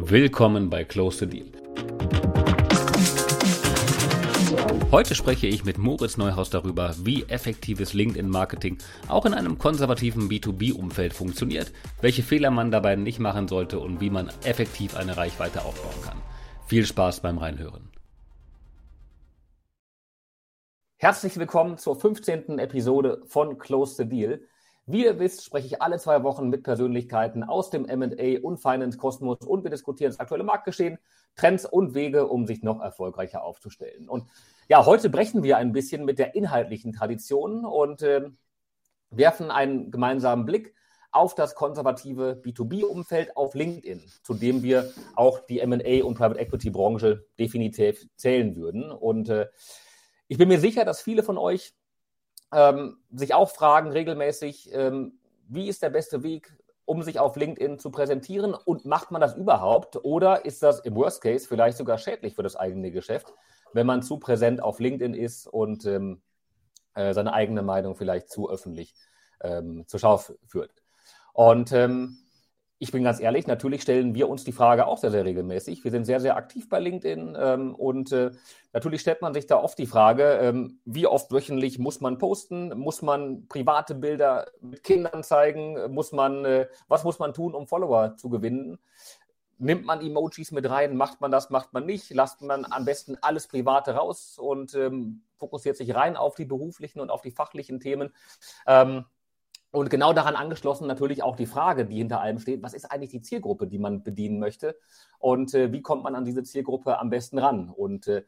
Willkommen bei Close the Deal. Heute spreche ich mit Moritz Neuhaus darüber, wie effektives LinkedIn-Marketing auch in einem konservativen B2B-Umfeld funktioniert, welche Fehler man dabei nicht machen sollte und wie man effektiv eine Reichweite aufbauen kann. Viel Spaß beim Reinhören. Herzlich willkommen zur 15. Episode von Close the Deal. Wie ihr wisst, spreche ich alle zwei Wochen mit Persönlichkeiten aus dem MA und Finance-Kosmos und wir diskutieren das aktuelle Marktgeschehen, Trends und Wege, um sich noch erfolgreicher aufzustellen. Und ja, heute brechen wir ein bisschen mit der inhaltlichen Tradition und äh, werfen einen gemeinsamen Blick auf das konservative B2B-Umfeld auf LinkedIn, zu dem wir auch die MA und Private Equity-Branche definitiv zählen würden. Und äh, ich bin mir sicher, dass viele von euch ähm, sich auch fragen regelmäßig, ähm, wie ist der beste Weg, um sich auf LinkedIn zu präsentieren und macht man das überhaupt oder ist das im Worst Case vielleicht sogar schädlich für das eigene Geschäft, wenn man zu präsent auf LinkedIn ist und ähm, äh, seine eigene Meinung vielleicht zu öffentlich ähm, zur Schau führt. Und ähm, ich bin ganz ehrlich, natürlich stellen wir uns die Frage auch sehr, sehr regelmäßig. Wir sind sehr, sehr aktiv bei LinkedIn ähm, und äh, natürlich stellt man sich da oft die Frage, ähm, wie oft wöchentlich muss man posten? Muss man private Bilder mit Kindern zeigen? Muss man, äh, was muss man tun, um Follower zu gewinnen? Nimmt man Emojis mit rein? Macht man das? Macht man nicht? Lasst man am besten alles Private raus und ähm, fokussiert sich rein auf die beruflichen und auf die fachlichen Themen? Und genau daran angeschlossen natürlich auch die Frage, die hinter allem steht, was ist eigentlich die Zielgruppe, die man bedienen möchte und äh, wie kommt man an diese Zielgruppe am besten ran? Und äh,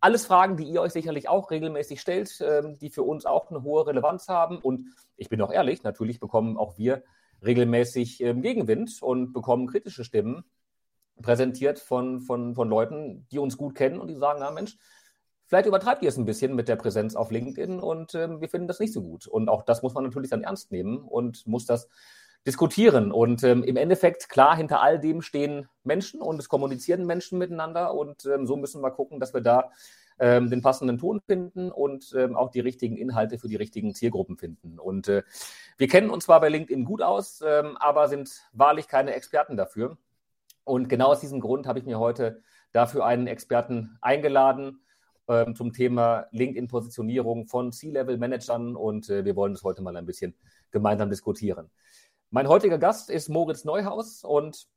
alles Fragen, die ihr euch sicherlich auch regelmäßig stellt, äh, die für uns auch eine hohe Relevanz haben. Und ich bin auch ehrlich, natürlich bekommen auch wir regelmäßig ähm, Gegenwind und bekommen kritische Stimmen präsentiert von, von, von Leuten, die uns gut kennen und die sagen, na Mensch, Vielleicht übertreibt ihr es ein bisschen mit der Präsenz auf LinkedIn und ähm, wir finden das nicht so gut. Und auch das muss man natürlich dann ernst nehmen und muss das diskutieren. Und ähm, im Endeffekt, klar, hinter all dem stehen Menschen und es kommunizieren Menschen miteinander. Und ähm, so müssen wir gucken, dass wir da ähm, den passenden Ton finden und ähm, auch die richtigen Inhalte für die richtigen Zielgruppen finden. Und äh, wir kennen uns zwar bei LinkedIn gut aus, ähm, aber sind wahrlich keine Experten dafür. Und genau aus diesem Grund habe ich mir heute dafür einen Experten eingeladen ähm, zum Thema LinkedIn-Positionierung von C-Level-Managern und äh, wir wollen das heute mal ein bisschen gemeinsam diskutieren. Mein heutiger Gast ist Moritz Neuhaus und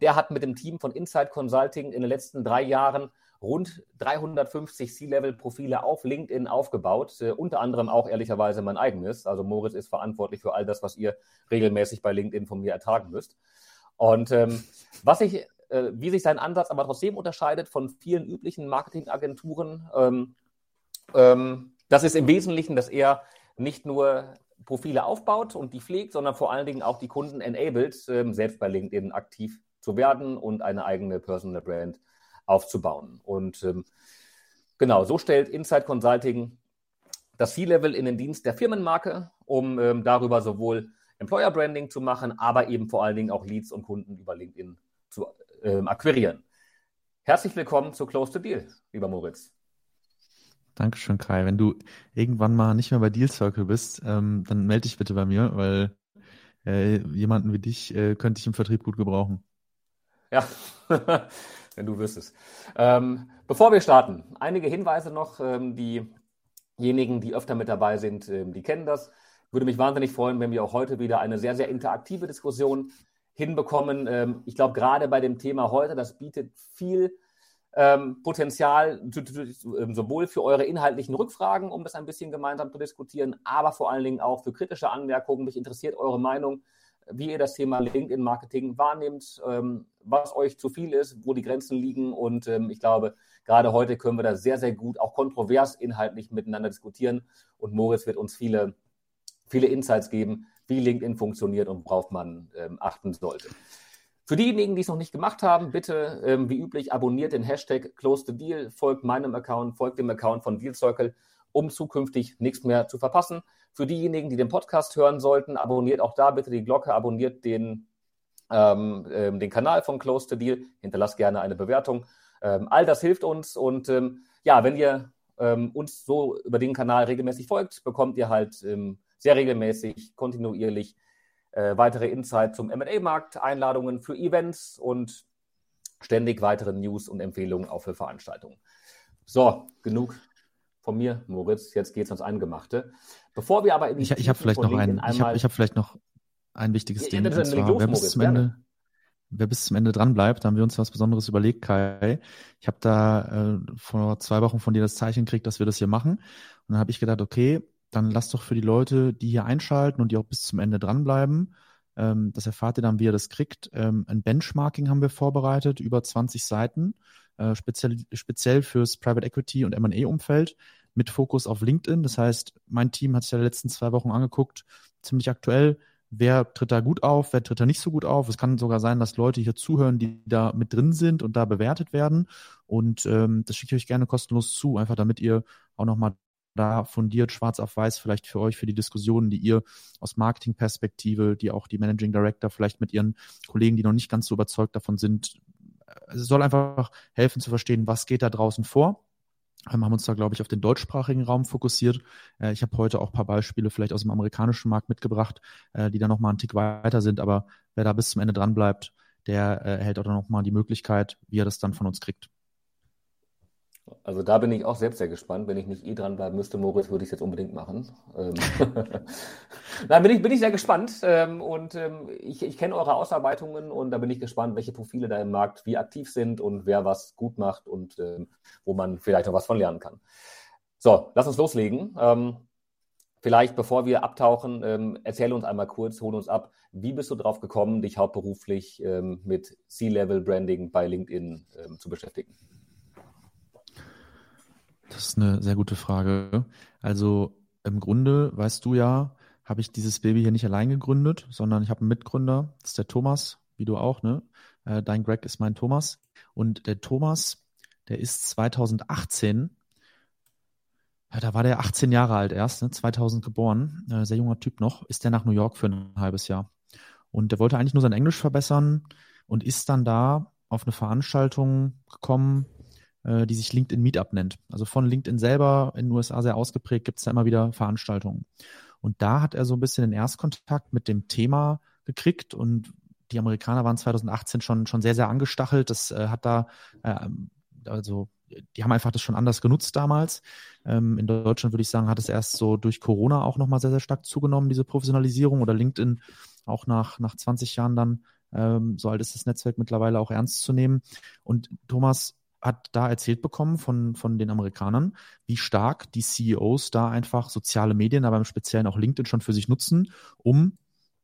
der hat mit dem Team von Inside Consulting in den letzten drei Jahren rund 350 C-Level-Profile auf LinkedIn aufgebaut, äh, unter anderem auch ehrlicherweise mein eigenes. Also Moritz ist verantwortlich für all das, was ihr regelmäßig bei LinkedIn von mir ertragen müsst. Und ähm, was ich äh, wie sich sein Ansatz aber trotzdem unterscheidet von vielen üblichen Marketingagenturen. Ähm, ähm, das ist im Wesentlichen, dass er nicht nur Profile aufbaut und die pflegt, sondern vor allen Dingen auch die Kunden enabled, ähm, selbst bei LinkedIn aktiv zu werden und eine eigene Personal Brand aufzubauen. Und ähm, genau, so stellt Inside Consulting das C-Level in den Dienst der Firmenmarke, um ähm, darüber sowohl Employer Branding zu machen, aber eben vor allen Dingen auch Leads und Kunden über LinkedIn zu ähm, akquirieren. Herzlich willkommen zu Close to Deal, lieber Moritz. Dankeschön, Kai. Wenn du irgendwann mal nicht mehr bei Deal Circle bist, ähm, dann melde dich bitte bei mir, weil äh, jemanden wie dich äh, könnte ich im Vertrieb gut gebrauchen. Ja, wenn du wüsstest. Ähm, bevor wir starten, einige Hinweise noch. Ähm, diejenigen, die öfter mit dabei sind, ähm, die kennen das. Würde mich wahnsinnig freuen, wenn wir auch heute wieder eine sehr, sehr interaktive Diskussion hinbekommen. Ähm, ich glaube, gerade bei dem Thema heute, das bietet viel ähm, Potenzial, ähm, sowohl für eure inhaltlichen Rückfragen, um das ein bisschen gemeinsam zu diskutieren, aber vor allen Dingen auch für kritische Anmerkungen. Mich interessiert eure Meinung, wie ihr das Thema LinkedIn-Marketing wahrnehmt, was euch zu viel ist, wo die Grenzen liegen. Und ich glaube, gerade heute können wir da sehr, sehr gut, auch kontrovers inhaltlich miteinander diskutieren. Und Moritz wird uns viele, viele Insights geben, wie LinkedIn funktioniert und worauf man ähm, achten sollte. Für diejenigen, die es noch nicht gemacht haben, bitte, ähm, wie üblich, abonniert den Hashtag Close the Deal, folgt meinem Account, folgt dem Account von Deal Circle, um zukünftig nichts mehr zu verpassen. Für diejenigen, die den Podcast hören sollten, abonniert auch da bitte die Glocke, abonniert den, ähm, ähm den Kanal von Close the Deal, hinterlasst gerne eine Bewertung. Ähm, all das hilft uns und ähm, ja, wenn ihr uns so über den Kanal regelmäßig folgt, bekommt ihr halt sehr regelmäßig, kontinuierlich äh, weitere Insights zum MA-Markt, Einladungen für Events und ständig weitere News und Empfehlungen auch für Veranstaltungen. So, genug von mir, Moritz. Jetzt geht es ans Eingemachte. Bevor wir aber in die Ich, ich habe vielleicht noch ein, ich habe hab vielleicht noch ein wichtiges Ding. Und zwar, los, wer, bis zum Ende, wer bis zum Ende dran bleibt, da haben wir uns was Besonderes überlegt, Kai. Ich habe da äh, vor zwei Wochen von dir das Zeichen gekriegt, dass wir das hier machen. Und dann habe ich gedacht, okay, dann lass doch für die Leute, die hier einschalten und die auch bis zum Ende dranbleiben, ähm, das erfahrt ihr dann, wie ihr das kriegt. Ähm, ein Benchmarking haben wir vorbereitet, über 20 Seiten, äh, speziell, speziell fürs Private Equity und M&A-Umfeld mit Fokus auf LinkedIn. Das heißt, mein Team hat sich ja die letzten zwei Wochen angeguckt, ziemlich aktuell, wer tritt da gut auf, wer tritt da nicht so gut auf. Es kann sogar sein, dass Leute hier zuhören, die da mit drin sind und da bewertet werden. Und ähm, das schicke ich euch gerne kostenlos zu, einfach damit ihr auch nochmal da fundiert schwarz auf weiß vielleicht für euch, für die Diskussionen, die ihr aus Marketingperspektive, die auch die Managing Director vielleicht mit ihren Kollegen, die noch nicht ganz so überzeugt davon sind, es soll einfach helfen zu verstehen, was geht da draußen vor. Wir haben uns da, glaube ich, auf den deutschsprachigen Raum fokussiert. Äh, ich habe heute auch ein paar Beispiele vielleicht aus dem amerikanischen Markt mitgebracht, äh, die da nochmal einen Tick weiter sind. Aber wer da bis zum Ende dran bleibt, der äh, erhält auch nochmal die Möglichkeit, wie er das dann von uns kriegt. Also da bin ich auch selbst sehr gespannt. Wenn ich nicht eh dranbleiben müsste, Moritz, würde ich es jetzt unbedingt machen. Ähm Nein, bin ich, bin ich sehr gespannt. Ähm, und ähm, ich, ich kenne eure Ausarbeitungen und da bin ich gespannt, welche Profile da im Markt wie aktiv sind und wer was gut macht und wo man vielleicht noch was von lernen kann. So, lass uns loslegen. Vielleicht, bevor wir abtauchen, erzähl uns einmal kurz, hol uns ab, wie bist du drauf gekommen, dich hauptberuflich mit C-Level-Branding bei LinkedIn zu beschäftigen? Das ist eine sehr gute Frage. Also im Grunde, weißt du ja, habe ich dieses Baby hier nicht allein gegründet, sondern ich habe einen Mitgründer, das ist der Thomas, wie du auch, ne? Äh, dein Greg ist mein Thomas. Und der Thomas, der ist 2018, ja, da war der 18 Jahre alt erst, ne? 2000 geboren, äh, sehr junger Typ noch, ist der nach New York für ein halbes Jahr. Und der wollte eigentlich nur sein Englisch verbessern und ist dann da auf eine Veranstaltung gekommen, äh, die sich LinkedIn Meetup nennt. Also von LinkedIn selber in den USA sehr ausgeprägt, gibt es da immer wieder Veranstaltungen. Und da hat er so ein bisschen den Erstkontakt mit dem Thema gekriegt und die Amerikaner waren 2018 schon, schon sehr, sehr angestachelt. Das äh, hat da, äh, also die haben einfach das schon anders genutzt damals. Ähm, in Deutschland würde ich sagen, hat es erst so durch Corona auch nochmal sehr, sehr stark zugenommen, diese Professionalisierung oder LinkedIn auch nach, nach 20 Jahren dann, ähm, so alt ist das Netzwerk mittlerweile auch ernst zu nehmen. Und Thomas hat da erzählt bekommen von, von den Amerikanern, wie stark die CEOs da einfach soziale Medien, aber im Speziellen auch LinkedIn schon für sich nutzen, um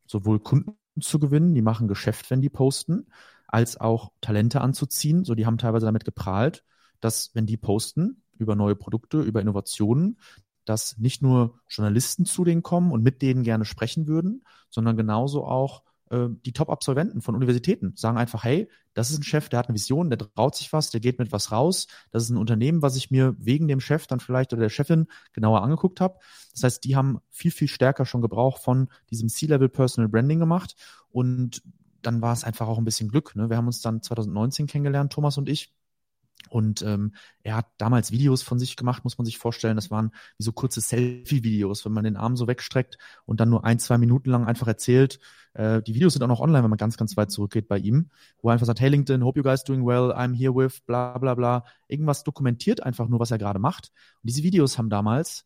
sowohl Kunden zu gewinnen, die machen Geschäft, wenn die posten, als auch Talente anzuziehen. So, die haben teilweise damit geprahlt, dass wenn die posten über neue Produkte, über Innovationen, dass nicht nur Journalisten zu denen kommen und mit denen gerne sprechen würden, sondern genauso auch die Top-Absolventen von Universitäten sagen einfach, hey, das ist ein Chef, der hat eine Vision, der traut sich was, der geht mit was raus. Das ist ein Unternehmen, was ich mir wegen dem Chef dann vielleicht oder der Chefin genauer angeguckt habe. Das heißt, die haben viel, viel stärker schon Gebrauch von diesem C-Level Personal Branding gemacht. Und dann war es einfach auch ein bisschen Glück. Ne? Wir haben uns dann 2019 kennengelernt, Thomas und ich. Und ähm, er hat damals Videos von sich gemacht, muss man sich vorstellen. Das waren wie so kurze Selfie-Videos, wenn man den Arm so wegstreckt und dann nur ein, zwei Minuten lang einfach erzählt. Äh, die Videos sind auch noch online, wenn man ganz, ganz weit zurückgeht bei ihm, wo er einfach sagt, hey LinkedIn, hope you guys doing well, I'm here with, bla bla bla. Irgendwas dokumentiert einfach nur, was er gerade macht. Und diese Videos haben damals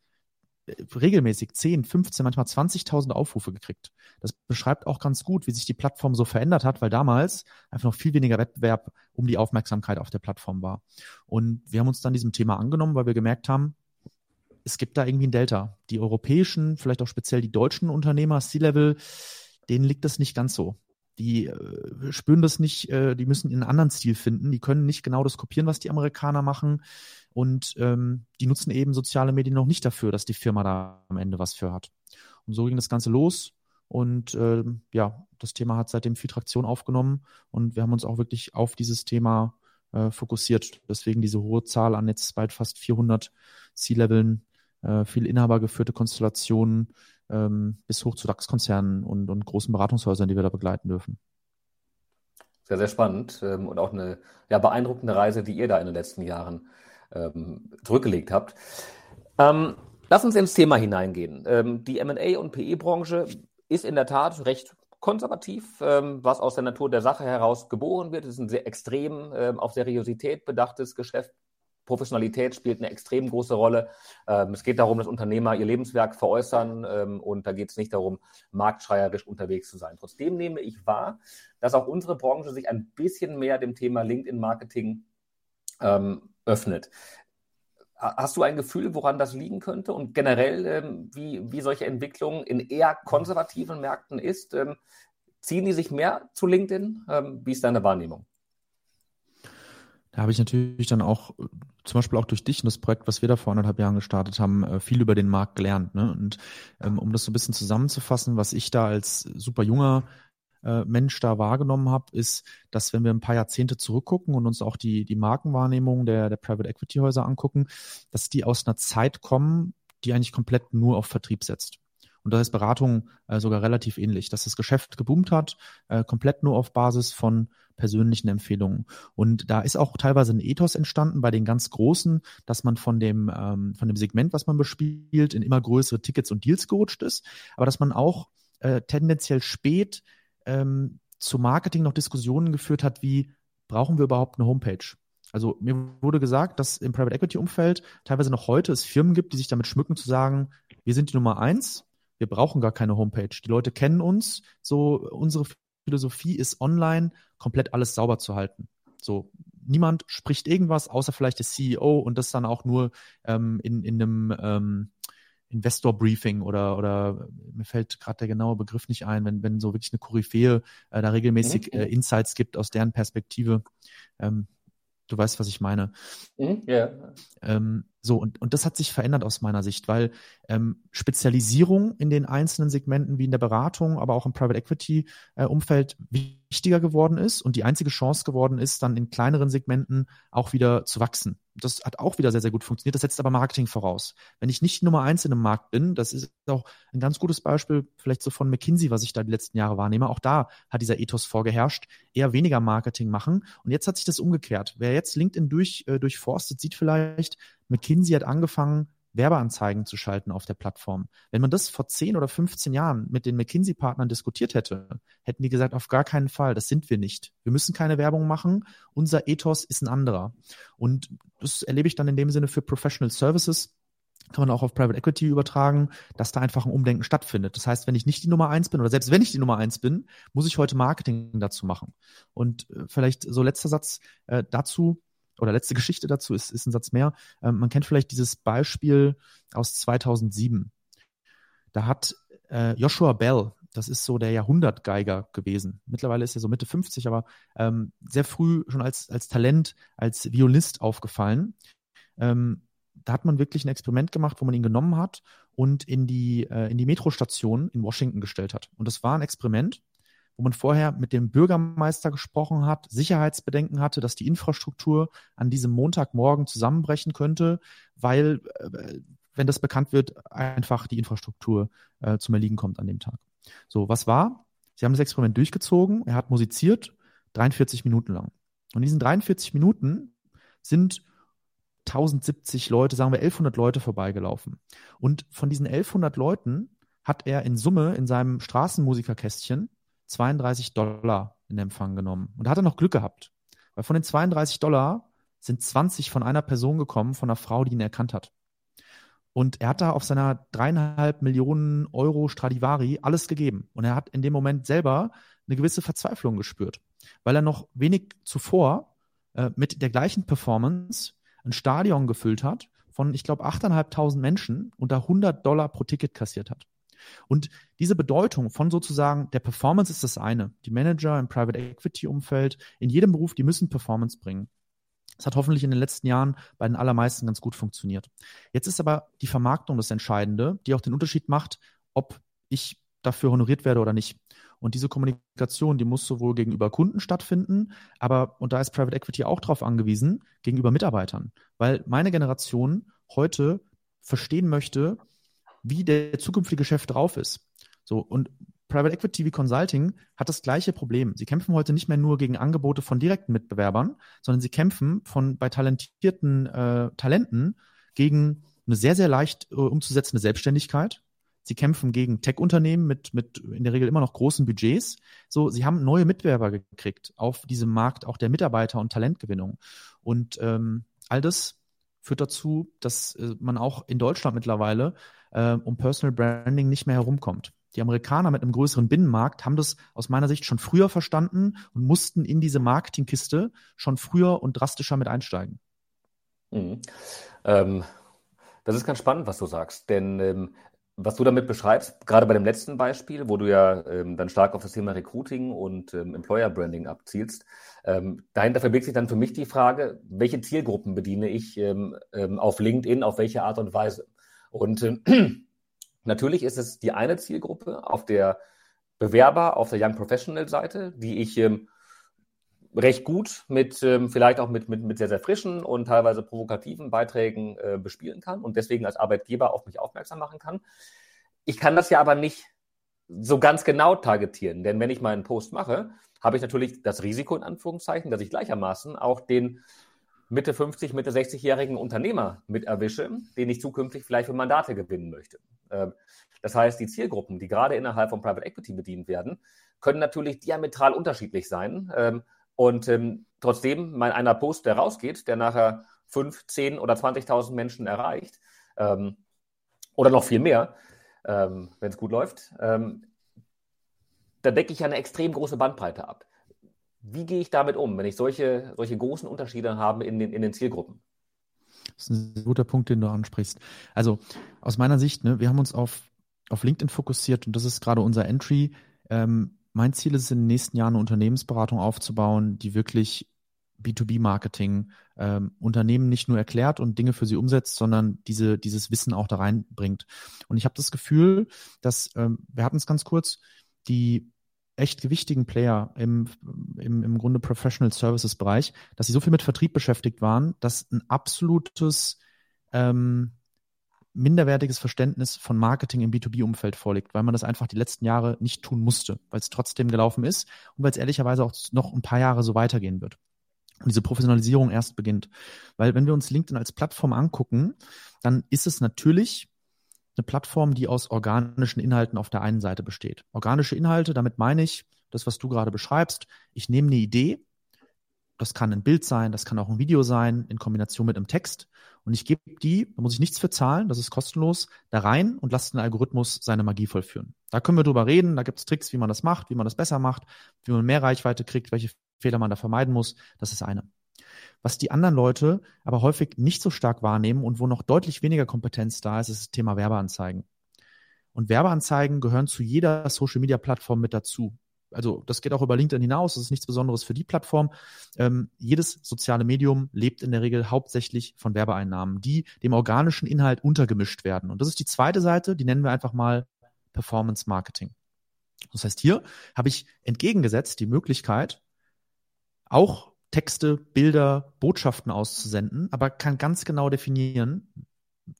regelmäßig 10, 15, manchmal 20.000 Aufrufe gekriegt. Das beschreibt auch ganz gut, wie sich die Plattform so verändert hat, weil damals einfach noch viel weniger Wettbewerb um die Aufmerksamkeit auf der Plattform war. Und wir haben uns dann diesem Thema angenommen, weil wir gemerkt haben, es gibt da irgendwie ein Delta. Die europäischen, vielleicht auch speziell die deutschen Unternehmer, C-Level, denen liegt das nicht ganz so. Die äh, spüren das nicht, äh, die müssen einen anderen Stil finden, die können nicht genau das kopieren, was die Amerikaner machen und ähm, die nutzen eben soziale Medien noch nicht dafür, dass die Firma da am Ende was für hat. Und so ging das Ganze los. Und äh, ja, das Thema hat seitdem viel Traktion aufgenommen und wir haben uns auch wirklich auf dieses Thema äh, fokussiert. Deswegen diese hohe Zahl an jetzt bald fast 400 C-Leveln, äh, viel inhabergeführte Konstellationen ähm, bis hoch zu DAX-Konzernen und, und großen Beratungshäusern, die wir da begleiten dürfen. Sehr, sehr spannend ähm, und auch eine ja, beeindruckende Reise, die ihr da in den letzten Jahren ähm, zurückgelegt habt. Ähm, lass uns ins Thema hineingehen. Ähm, die MA und PE-Branche ist in der Tat recht konservativ, ähm, was aus der Natur der Sache heraus geboren wird. Es ist ein sehr extrem auf Seriosität bedachtes Geschäft. Professionalität spielt eine extrem große Rolle. Ähm, es geht darum, dass Unternehmer ihr Lebenswerk veräußern ähm, und da geht es nicht darum, marktschreierisch unterwegs zu sein. Trotzdem nehme ich wahr, dass auch unsere Branche sich ein bisschen mehr dem Thema LinkedIn-Marketing ähm, öffnet. Hast du ein Gefühl, woran das liegen könnte und generell, wie, wie solche Entwicklungen in eher konservativen Märkten ist? Ziehen die sich mehr zu LinkedIn? Wie ist deine Wahrnehmung? Da habe ich natürlich dann auch, zum Beispiel auch durch dich und das Projekt, was wir da vor anderthalb Jahren gestartet haben, äh, viel über den Markt gelernt. Ne? Und ähm, um das so ein bisschen zusammenzufassen, was ich da als super junger äh, Mensch da wahrgenommen habe, ist, dass wenn wir ein paar Jahrzehnte zurückgucken und uns auch die, die Markenwahrnehmung der, der Private Equity Häuser angucken, dass die aus einer Zeit kommen, die eigentlich komplett nur auf Vertrieb setzt. Und da ist Beratung äh, sogar relativ ähnlich, dass das Geschäft geboomt hat, äh, komplett nur auf Basis von persönlichen Empfehlungen. Und da ist auch teilweise ein Ethos entstanden bei den ganz Großen, dass man von dem, ähm, von dem Segment, was man bespielt, in immer größere Tickets und Deals gerutscht ist, aber dass man auch äh, tendenziell spät ähm, zu Marketing noch Diskussionen geführt hat, wie brauchen wir überhaupt eine Homepage? Also mir wurde gesagt, dass im Private Equity Umfeld teilweise noch heute es Firmen gibt, die sich damit schmücken zu sagen, wir sind die Nummer eins, wir brauchen gar keine Homepage. Die Leute kennen uns, so unsere Philosophie ist online komplett alles sauber zu halten. So niemand spricht irgendwas, außer vielleicht der CEO und das dann auch nur ähm, in, in einem ähm, Investor-Briefing oder, oder mir fällt gerade der genaue Begriff nicht ein, wenn, wenn so wirklich eine Koryphäe äh, da regelmäßig mhm. äh, Insights gibt aus deren Perspektive. Ähm, du weißt, was ich meine. Mhm, yeah. ähm, so, und, und das hat sich verändert aus meiner Sicht, weil ähm, Spezialisierung in den einzelnen Segmenten wie in der Beratung, aber auch im Private Equity äh, Umfeld wichtiger geworden ist und die einzige Chance geworden ist, dann in kleineren Segmenten auch wieder zu wachsen. Das hat auch wieder sehr, sehr gut funktioniert. Das setzt aber Marketing voraus. Wenn ich nicht Nummer eins in einem Markt bin, das ist auch ein ganz gutes Beispiel vielleicht so von McKinsey, was ich da die letzten Jahre wahrnehme. Auch da hat dieser Ethos vorgeherrscht, eher weniger Marketing machen. Und jetzt hat sich das umgekehrt. Wer jetzt LinkedIn durch, äh, durchforstet, sieht vielleicht, McKinsey hat angefangen, Werbeanzeigen zu schalten auf der Plattform. Wenn man das vor 10 oder 15 Jahren mit den McKinsey-Partnern diskutiert hätte, hätten die gesagt, auf gar keinen Fall, das sind wir nicht. Wir müssen keine Werbung machen. Unser Ethos ist ein anderer. Und das erlebe ich dann in dem Sinne für Professional Services. Kann man auch auf Private Equity übertragen, dass da einfach ein Umdenken stattfindet. Das heißt, wenn ich nicht die Nummer eins bin oder selbst wenn ich die Nummer eins bin, muss ich heute Marketing dazu machen. Und äh, vielleicht so letzter Satz äh, dazu oder letzte Geschichte dazu ist, ist ein Satz mehr. Ähm, man kennt vielleicht dieses Beispiel aus 2007. Da hat äh, Joshua Bell, das ist so der Jahrhundertgeiger gewesen. Mittlerweile ist er so Mitte 50, aber ähm, sehr früh schon als, als Talent, als Violist aufgefallen. Ähm, da hat man wirklich ein Experiment gemacht, wo man ihn genommen hat und in die, äh, in die Metrostation in Washington gestellt hat. Und das war ein Experiment, wo man vorher mit dem Bürgermeister gesprochen hat, Sicherheitsbedenken hatte, dass die Infrastruktur an diesem Montagmorgen zusammenbrechen könnte, weil, äh, wenn das bekannt wird, einfach die Infrastruktur äh, zum Erliegen kommt an dem Tag. So, was war? Sie haben das Experiment durchgezogen, er hat musiziert, 43 Minuten lang. Und in diesen 43 Minuten sind 1070 Leute, sagen wir 1100 Leute vorbeigelaufen. Und von diesen 1100 Leuten hat er in Summe in seinem Straßenmusikerkästchen 32 Dollar in Empfang genommen. Und da hat er noch Glück gehabt. Weil von den 32 Dollar sind 20 von einer Person gekommen, von einer Frau, die ihn erkannt hat. Und er hat da auf seiner dreieinhalb Millionen Euro Stradivari alles gegeben. Und er hat in dem Moment selber eine gewisse Verzweiflung gespürt, weil er noch wenig zuvor äh, mit der gleichen Performance ein Stadion gefüllt hat von, ich glaube, 8.500 Menschen und da 100 Dollar pro Ticket kassiert hat. Und diese Bedeutung von sozusagen der Performance ist das eine. Die Manager im Private Equity Umfeld, in jedem Beruf, die müssen Performance bringen. Das hat hoffentlich in den letzten Jahren bei den allermeisten ganz gut funktioniert. Jetzt ist aber die Vermarktung das Entscheidende, die auch den Unterschied macht, ob ich dafür honoriert werde oder nicht. Und diese Kommunikation, die muss sowohl gegenüber Kunden stattfinden, aber, und da ist Private Equity auch darauf angewiesen, gegenüber Mitarbeitern. Weil meine Generation heute verstehen möchte, wie der zukünftige Chef drauf ist. So, und Private Equity wie Consulting hat das gleiche Problem. Sie kämpfen heute nicht mehr nur gegen Angebote von direkten Mitbewerbern, sondern sie kämpfen von bei talentierten äh, Talenten gegen eine sehr, sehr leicht äh, umzusetzende Selbstständigkeit, Sie kämpfen gegen Tech-Unternehmen mit, mit in der Regel immer noch großen Budgets. So, sie haben neue Mitbewerber gekriegt auf diesem Markt auch der Mitarbeiter und Talentgewinnung. Und ähm, all das führt dazu, dass äh, man auch in Deutschland mittlerweile äh, um Personal Branding nicht mehr herumkommt. Die Amerikaner mit einem größeren Binnenmarkt haben das aus meiner Sicht schon früher verstanden und mussten in diese Marketingkiste schon früher und drastischer mit einsteigen. Mhm. Ähm, das ist ganz spannend, was du sagst, denn ähm, was du damit beschreibst, gerade bei dem letzten Beispiel, wo du ja ähm, dann stark auf das Thema Recruiting und ähm, Employer Branding abzielst, ähm, dahinter verbirgt sich dann für mich die Frage, welche Zielgruppen bediene ich ähm, ähm, auf LinkedIn, auf welche Art und Weise? Und äh, natürlich ist es die eine Zielgruppe auf der Bewerber, auf der Young Professional Seite, die ich ähm, recht gut mit ähm, vielleicht auch mit, mit, mit sehr, sehr frischen und teilweise provokativen Beiträgen äh, bespielen kann und deswegen als Arbeitgeber auf mich aufmerksam machen kann. Ich kann das ja aber nicht so ganz genau targetieren, denn wenn ich meinen Post mache, habe ich natürlich das Risiko in Anführungszeichen, dass ich gleichermaßen auch den Mitte 50, Mitte 60-jährigen Unternehmer mit erwische, den ich zukünftig vielleicht für Mandate gewinnen möchte. Ähm, das heißt, die Zielgruppen, die gerade innerhalb von Private Equity bedient werden, können natürlich diametral unterschiedlich sein. Ähm, und ähm, trotzdem, mein einer Post, der rausgeht, der nachher 5, 10 oder 20.000 Menschen erreicht, oder noch viel mehr, wenn es gut läuft, da decke ich eine extrem große Bandbreite ab. Wie gehe ich damit um, wenn ich solche, solche großen Unterschiede habe in den, in den Zielgruppen? Das ist ein guter Punkt, den du ansprichst. Also aus meiner Sicht, ne, wir haben uns auf, auf LinkedIn fokussiert und das ist gerade unser Entry. Ähm, mein Ziel ist es in den nächsten Jahren eine Unternehmensberatung aufzubauen, die wirklich B2B-Marketing ähm, Unternehmen nicht nur erklärt und Dinge für sie umsetzt, sondern diese, dieses Wissen auch da reinbringt. Und ich habe das Gefühl, dass, ähm, wir hatten es ganz kurz, die echt gewichtigen Player im, im, im Grunde Professional Services Bereich, dass sie so viel mit Vertrieb beschäftigt waren, dass ein absolutes ähm, minderwertiges Verständnis von Marketing im B2B-Umfeld vorliegt, weil man das einfach die letzten Jahre nicht tun musste, weil es trotzdem gelaufen ist und weil es ehrlicherweise auch noch ein paar Jahre so weitergehen wird. Und diese Professionalisierung erst beginnt. Weil wenn wir uns LinkedIn als Plattform angucken, dann ist es natürlich eine Plattform, die aus organischen Inhalten auf der einen Seite besteht. Organische Inhalte, damit meine ich das, was du gerade beschreibst. Ich nehme eine Idee, das kann ein Bild sein, das kann auch ein Video sein, in Kombination mit einem Text. Und ich gebe die, da muss ich nichts für zahlen, das ist kostenlos, da rein und lasse den Algorithmus seine Magie vollführen. Da können wir drüber reden, da gibt es Tricks, wie man das macht, wie man das besser macht, wie man mehr Reichweite kriegt, welche Fehler man da vermeiden muss. Das ist eine. Was die anderen Leute aber häufig nicht so stark wahrnehmen und wo noch deutlich weniger Kompetenz da ist, ist das Thema Werbeanzeigen. Und Werbeanzeigen gehören zu jeder Social-Media-Plattform mit dazu also das geht auch über LinkedIn hinaus, das ist nichts Besonderes für die Plattform. Ähm, jedes soziale Medium lebt in der Regel hauptsächlich von Werbeeinnahmen, die dem organischen Inhalt untergemischt werden. Und das ist die zweite Seite, die nennen wir einfach mal Performance Marketing. Das heißt, hier habe ich entgegengesetzt die Möglichkeit, auch Texte, Bilder, Botschaften auszusenden, aber kann ganz genau definieren,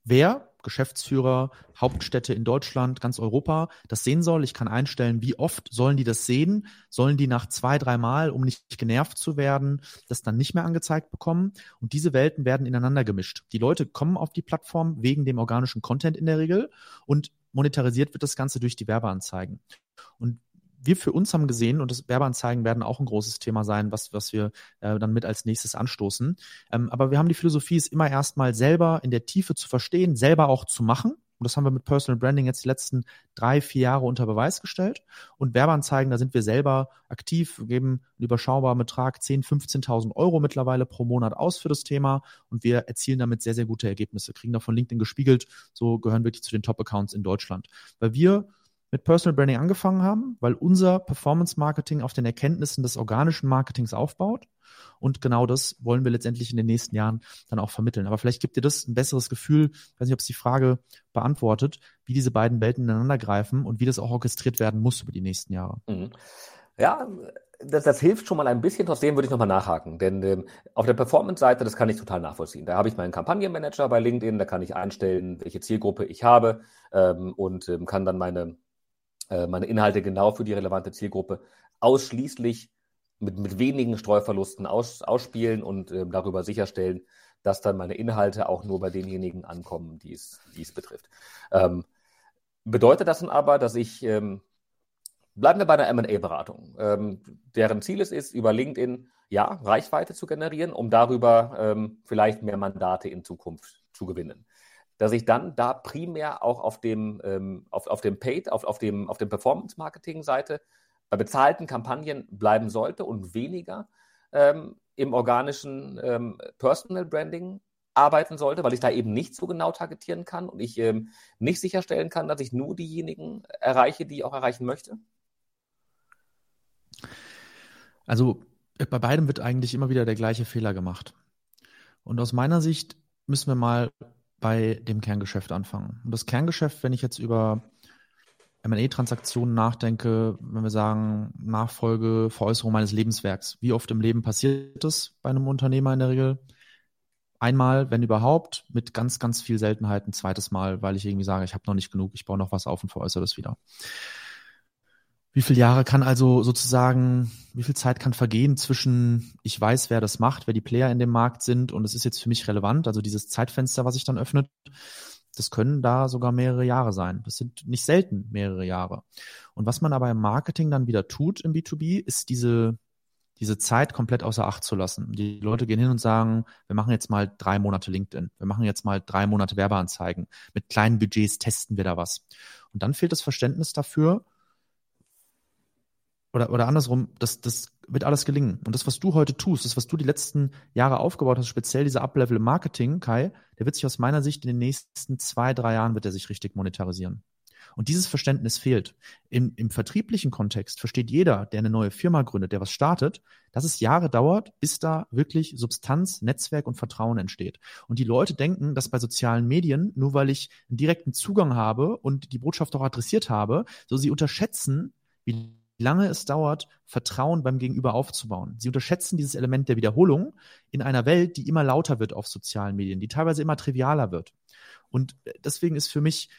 wer Geschäftsführer, Hauptstädte in Deutschland, ganz Europa das sehen soll. Ich kann einstellen, wie oft sollen die das sehen? Sollen die nach zwei, drei Mal, um nicht genervt zu werden, das dann nicht mehr angezeigt bekommen? Und diese Welten werden ineinander gemischt. Die Leute kommen auf die Plattform wegen dem organischen Content in der Regel und monetarisiert wird das Ganze durch die Werbeanzeigen. Und wir für uns haben gesehen, und das Werbeanzeigen werden auch ein großes Thema sein, was, was wir äh, dann mit als nächstes anstoßen. Ähm, aber wir haben die Philosophie, es immer erstmal selber in der Tiefe zu verstehen, selber auch zu machen. Und das haben wir mit Personal Branding jetzt die letzten drei, vier Jahre unter Beweis gestellt. Und Werbeanzeigen, da sind wir selber aktiv, wir geben einen überschaubaren Betrag, 10.000, 15.000 Euro mittlerweile pro Monat aus für das Thema. Und wir erzielen damit sehr, sehr gute Ergebnisse, kriegen da von LinkedIn gespiegelt. So gehören wirklich zu den Top-Accounts in Deutschland. Weil wir mit Personal Branding angefangen haben, weil unser Performance Marketing auf den Erkenntnissen des organischen Marketings aufbaut. Und genau das wollen wir letztendlich in den nächsten Jahren dann auch vermitteln. Aber vielleicht gibt dir das ein besseres Gefühl, ich weiß nicht, ob es die Frage beantwortet, wie diese beiden Welten ineinander greifen und wie das auch orchestriert werden muss über die nächsten Jahre. Mhm. Ja, das, das, hilft schon mal ein bisschen, trotzdem würde ich nochmal nachhaken. Denn ähm, auf der Performance-Seite, das kann ich total nachvollziehen. Da habe ich meinen Kampagnenmanager bei LinkedIn, da kann ich einstellen, welche Zielgruppe ich habe ähm, und ähm, kann dann meine äh, meine Inhalte genau für die relevante Zielgruppe ausschließlich mit, mit wenigen Streuverlusten aus, ausspielen und äh, darüber sicherstellen, dass dann meine Inhalte auch nur bei denjenigen ankommen, die es, die es betrifft. Ähm, bedeutet das dann aber, dass ich, ähm, bleiben wir bei einer MA-Beratung, ähm, deren Ziel es ist, über LinkedIn ja, Reichweite zu generieren, um darüber ähm, vielleicht mehr Mandate in Zukunft zu gewinnen. Dass ich dann da primär auch auf dem, ähm, auf, auf dem Paid, auf, auf dem, auf dem Performance-Marketing-Seite bei bezahlten Kampagnen bleiben sollte und weniger ähm, im organischen ähm, Personal Branding arbeiten sollte, weil ich da eben nicht so genau targetieren kann und ich ähm, nicht sicherstellen kann, dass ich nur diejenigen erreiche, die ich auch erreichen möchte? Also bei beidem wird eigentlich immer wieder der gleiche Fehler gemacht. Und aus meiner Sicht müssen wir mal bei dem Kerngeschäft anfangen. Und das Kerngeschäft, wenn ich jetzt über M&A-Transaktionen nachdenke, wenn wir sagen, Nachfolge, Veräußerung meines Lebenswerks. Wie oft im Leben passiert das bei einem Unternehmer in der Regel? Einmal, wenn überhaupt, mit ganz, ganz viel Seltenheit ein zweites Mal, weil ich irgendwie sage, ich habe noch nicht genug, ich baue noch was auf und veräußere das wieder. Wie viele Jahre kann also sozusagen, wie viel Zeit kann vergehen zwischen, ich weiß, wer das macht, wer die Player in dem Markt sind und es ist jetzt für mich relevant, also dieses Zeitfenster, was sich dann öffnet, das können da sogar mehrere Jahre sein. Das sind nicht selten mehrere Jahre. Und was man aber im Marketing dann wieder tut im B2B, ist diese, diese Zeit komplett außer Acht zu lassen. Die Leute gehen hin und sagen, wir machen jetzt mal drei Monate LinkedIn, wir machen jetzt mal drei Monate Werbeanzeigen. Mit kleinen Budgets testen wir da was. Und dann fehlt das Verständnis dafür, oder, oder andersrum, das, das wird alles gelingen. Und das, was du heute tust, das, was du die letzten Jahre aufgebaut hast, speziell dieser Uplevel Marketing, Kai, der wird sich aus meiner Sicht in den nächsten zwei, drei Jahren wird er sich richtig monetarisieren. Und dieses Verständnis fehlt. Im, Im vertrieblichen Kontext versteht jeder, der eine neue Firma gründet, der was startet, dass es Jahre dauert, bis da wirklich Substanz, Netzwerk und Vertrauen entsteht. Und die Leute denken, dass bei sozialen Medien, nur weil ich einen direkten Zugang habe und die Botschaft auch adressiert habe, so sie unterschätzen, wie lange es dauert, Vertrauen beim Gegenüber aufzubauen. Sie unterschätzen dieses Element der Wiederholung in einer Welt, die immer lauter wird auf sozialen Medien, die teilweise immer trivialer wird. Und äh, deswegen ist für mich,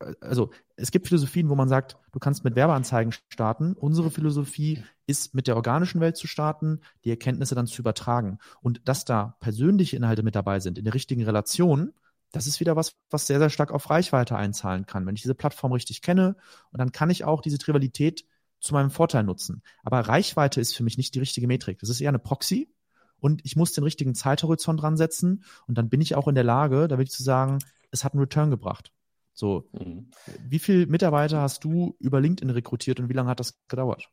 äh, also es gibt Philosophien, wo man sagt, du kannst mit Werbeanzeigen starten. Unsere Philosophie ist, mit der organischen Welt zu starten, die Erkenntnisse dann zu übertragen. Und dass da persönliche Inhalte mit dabei sind, in der richtigen Relation, das ist wieder was, was sehr, sehr stark auf Reichweite einzahlen kann. Wenn ich diese Plattform richtig kenne und dann kann ich auch diese Trivialität zu meinem Vorteil nutzen. Aber Reichweite ist für mich nicht die richtige Metrik. Das ist eher eine Proxy und ich muss den richtigen Zeithorizont dran setzen und dann bin ich auch in der Lage, da wirklich zu sagen, es hat einen Return gebracht. So, mhm. wie viele Mitarbeiter hast du über LinkedIn rekrutiert und wie lange hat das gedauert?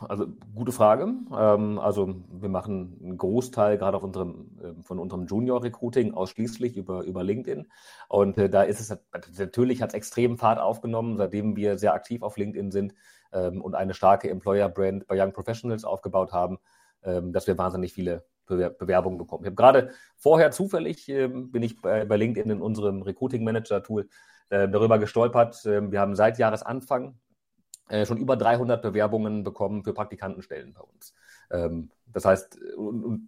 Also gute Frage. Ähm, also wir machen einen Großteil gerade auf unserem, ähm, von unserem Junior-Recruiting ausschließlich über, über LinkedIn. Und äh, da ist es natürlich hat es extrem Fahrt aufgenommen, seitdem wir sehr aktiv auf LinkedIn sind und eine starke Employer-Brand bei Young Professionals aufgebaut haben, dass wir wahnsinnig viele Bewerbungen bekommen. Ich habe gerade vorher zufällig bin ich bei, LinkedIn in unserem Recruiting Manager Tool äh, darüber gestolpert. wir haben seit Jahresanfang äh, schon über 300 Bewerbungen bekommen für Praktikantenstellen bei uns. Ähm, das heißt,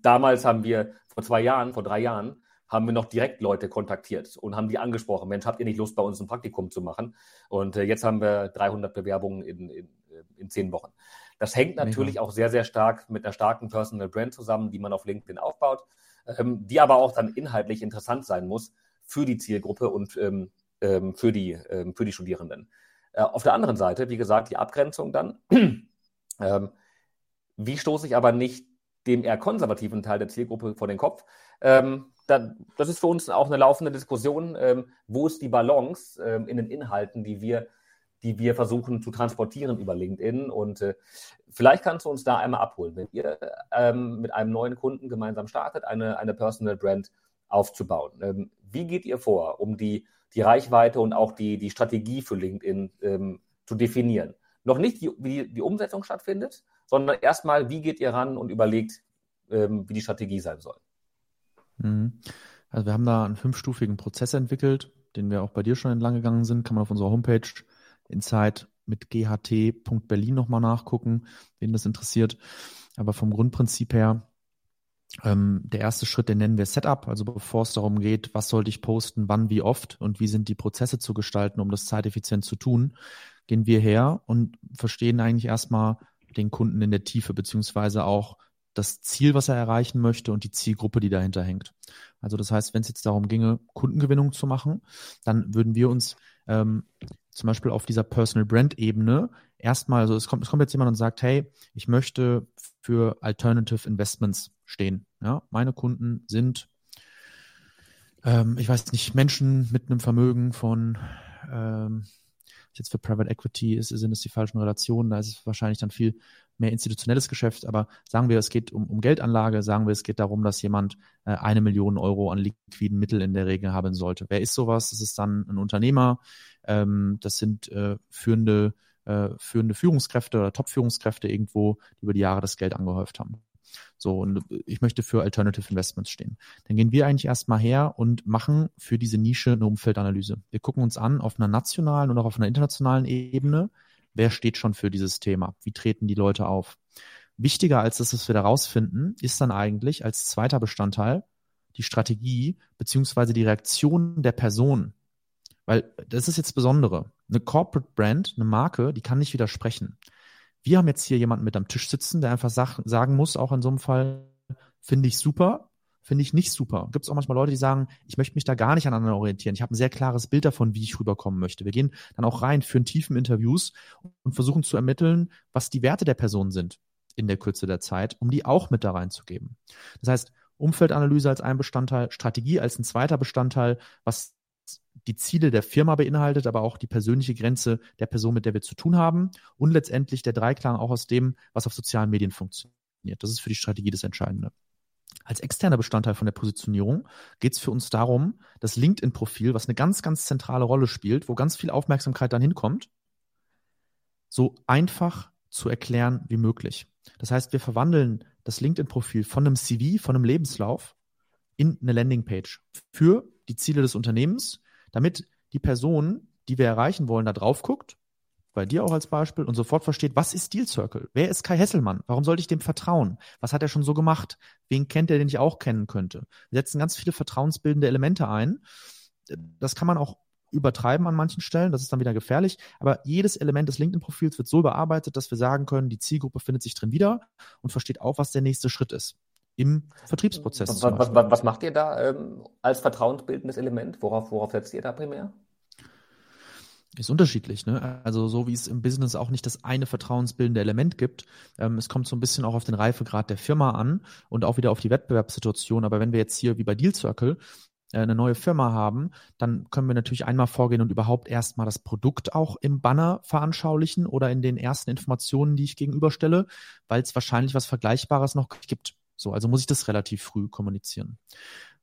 damals haben wir vor zwei Jahren, vor drei Jahren, haben wir noch direkt Leute kontaktiert und haben die angesprochen, Mensch, habt ihr nicht Lust, bei uns ein Praktikum zu machen? Und äh, jetzt haben wir 300 Bewerbungen in, in, in zehn Wochen. Das hängt natürlich auch sehr, sehr stark mit einer starken Personal Brand zusammen, die man auf LinkedIn aufbaut, ähm, die aber auch dann inhaltlich interessant sein muss für die Zielgruppe und ähm, ähm für, die, ähm, für die Studierenden. Äh, auf der anderen Seite, wie gesagt, die Abgrenzung dann. ähm, wie stoße ich aber nicht dem eher konservativen Teil der Zielgruppe vor den Kopf? Ähm, da, das ist für uns auch eine laufende Diskussion. Ähm, wo ist die Balance ähm, in den Inhalten, die wir, die wir versuchen zu transportieren über LinkedIn? Und äh, vielleicht kannst du uns da einmal abholen, wenn ihr ähm, mit einem neuen Kunden gemeinsam startet, eine, eine Personal Brand aufzubauen. Ähm, wie geht ihr vor, um die die Reichweite und auch die, die Strategie für LinkedIn ähm, zu definieren. Noch nicht, die, wie die, Umsetzung stattfindet, sondern erstmal, wie geht ihr ran und überlegt, wie die Strategie sein soll. Mhm. Also wir haben da einen fünfstufigen Prozess entwickelt, den wir auch bei dir schon entlang gegangen sind. Kann man auf unserer Homepage Insight mit ght.berlin nochmal nachgucken, wen das interessiert. Aber vom Grundprinzip her ähm, der erste Schritt, den nennen wir Setup, also bevor es darum geht, was sollte ich posten, wann, wie oft und wie sind die Prozesse zu gestalten, um das zeiteffizient zu tun, gehen wir her und verstehen eigentlich erstmal den Kunden in der Tiefe, beziehungsweise auch das Ziel, was er erreichen möchte und die Zielgruppe, die dahinter hängt. Also das heißt, wenn es jetzt darum ginge, Kundengewinnung zu machen, dann würden wir uns ähm, zum Beispiel auf dieser Personal Brand Ebene erstmal, also es kommt, es kommt jetzt jemand und sagt, hey, ich möchte für Alternative Investments stehen. Ja, meine Kunden sind, ähm, ich weiß nicht, Menschen mit einem Vermögen von ähm, jetzt für Private Equity ist, sind es die falschen Relationen, da ist es wahrscheinlich dann viel mehr institutionelles Geschäft, aber sagen wir, es geht um, um Geldanlage, sagen wir, es geht darum, dass jemand äh, eine Million Euro an liquiden Mitteln in der Regel haben sollte. Wer ist sowas? Das ist dann ein Unternehmer, ähm, das sind äh, führende, äh, führende Führungskräfte oder Top-Führungskräfte irgendwo, die über die Jahre das Geld angehäuft haben. So, und ich möchte für Alternative Investments stehen. Dann gehen wir eigentlich erstmal her und machen für diese Nische eine Umfeldanalyse. Wir gucken uns an auf einer nationalen und auch auf einer internationalen Ebene, wer steht schon für dieses Thema? Wie treten die Leute auf? Wichtiger als das, was wir da rausfinden, ist dann eigentlich als zweiter Bestandteil die Strategie beziehungsweise die Reaktion der Person. Weil das ist jetzt Besondere. Eine Corporate Brand, eine Marke, die kann nicht widersprechen. Wir haben jetzt hier jemanden mit am Tisch sitzen, der einfach sag, sagen muss, auch in so einem Fall, finde ich super, finde ich nicht super. Gibt es auch manchmal Leute, die sagen, ich möchte mich da gar nicht an anderen orientieren. Ich habe ein sehr klares Bild davon, wie ich rüberkommen möchte. Wir gehen dann auch rein, führen tiefen Interviews und versuchen zu ermitteln, was die Werte der Person sind in der Kürze der Zeit, um die auch mit da reinzugeben. Das heißt, Umfeldanalyse als ein Bestandteil, Strategie als ein zweiter Bestandteil, was die Ziele der Firma beinhaltet, aber auch die persönliche Grenze der Person, mit der wir zu tun haben und letztendlich der Dreiklang auch aus dem, was auf sozialen Medien funktioniert. Das ist für die Strategie das Entscheidende. Als externer Bestandteil von der Positionierung geht es für uns darum, das LinkedIn-Profil, was eine ganz, ganz zentrale Rolle spielt, wo ganz viel Aufmerksamkeit dann hinkommt, so einfach zu erklären wie möglich. Das heißt, wir verwandeln das LinkedIn-Profil von einem CV, von einem Lebenslauf in eine Landingpage für die Ziele des Unternehmens, damit die Person, die wir erreichen wollen, da drauf guckt bei dir auch als Beispiel und sofort versteht, was ist Deal Circle? Wer ist Kai Hesselmann? Warum sollte ich dem vertrauen? Was hat er schon so gemacht? Wen kennt er, den ich auch kennen könnte? Wir setzen ganz viele vertrauensbildende Elemente ein. Das kann man auch übertreiben an manchen Stellen, das ist dann wieder gefährlich, aber jedes Element des LinkedIn-Profils wird so bearbeitet, dass wir sagen können, die Zielgruppe findet sich drin wieder und versteht auch, was der nächste Schritt ist im Vertriebsprozess. Was, was, was macht ihr da ähm, als vertrauensbildendes Element? Worauf, worauf setzt ihr da primär? ist unterschiedlich, ne? Also so wie es im Business auch nicht das eine vertrauensbildende Element gibt. Ähm, es kommt so ein bisschen auch auf den Reifegrad der Firma an und auch wieder auf die Wettbewerbssituation. Aber wenn wir jetzt hier wie bei Deal Circle äh, eine neue Firma haben, dann können wir natürlich einmal vorgehen und überhaupt erstmal das Produkt auch im Banner veranschaulichen oder in den ersten Informationen, die ich gegenüberstelle, weil es wahrscheinlich was Vergleichbares noch gibt. So, also muss ich das relativ früh kommunizieren.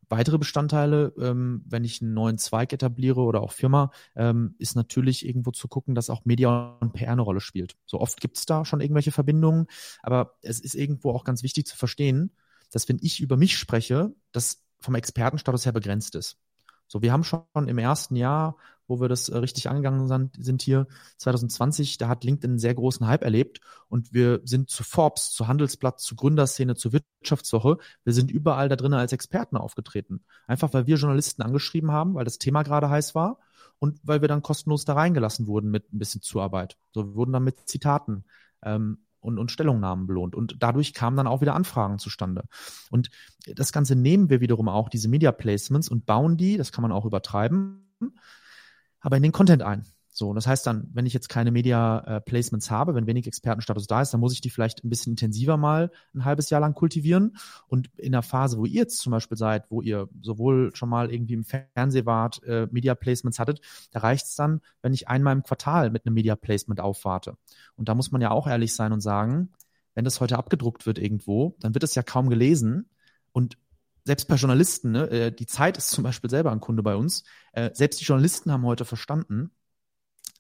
Weitere Bestandteile, ähm, wenn ich einen neuen Zweig etabliere oder auch Firma, ähm, ist natürlich irgendwo zu gucken, dass auch Media und PR eine Rolle spielt. So oft gibt es da schon irgendwelche Verbindungen, aber es ist irgendwo auch ganz wichtig zu verstehen, dass wenn ich über mich spreche, das vom Expertenstatus her begrenzt ist. So, wir haben schon im ersten Jahr wo wir das äh, richtig angegangen sind, hier 2020, da hat LinkedIn einen sehr großen Hype erlebt und wir sind zu Forbes, zu Handelsblatt, zu Gründerszene, zur Wirtschaftswoche, wir sind überall da drinnen als Experten aufgetreten. Einfach weil wir Journalisten angeschrieben haben, weil das Thema gerade heiß war und weil wir dann kostenlos da reingelassen wurden mit ein bisschen Zuarbeit. So, wir wurden dann mit Zitaten ähm, und, und Stellungnahmen belohnt. Und dadurch kamen dann auch wieder Anfragen zustande. Und das Ganze nehmen wir wiederum auch, diese Media Placements, und bauen die, das kann man auch übertreiben, aber in den Content ein. So, das heißt dann, wenn ich jetzt keine Media äh, Placements habe, wenn wenig Expertenstatus da ist, dann muss ich die vielleicht ein bisschen intensiver mal ein halbes Jahr lang kultivieren. Und in der Phase, wo ihr jetzt zum Beispiel seid, wo ihr sowohl schon mal irgendwie im Fernseh wart, äh, Media Placements hattet, da reicht es dann, wenn ich einmal im Quartal mit einem Media Placement aufwarte. Und da muss man ja auch ehrlich sein und sagen, wenn das heute abgedruckt wird irgendwo, dann wird es ja kaum gelesen. Und selbst bei Journalisten, ne, äh, die Zeit ist zum Beispiel selber ein Kunde bei uns, äh, selbst die Journalisten haben heute verstanden,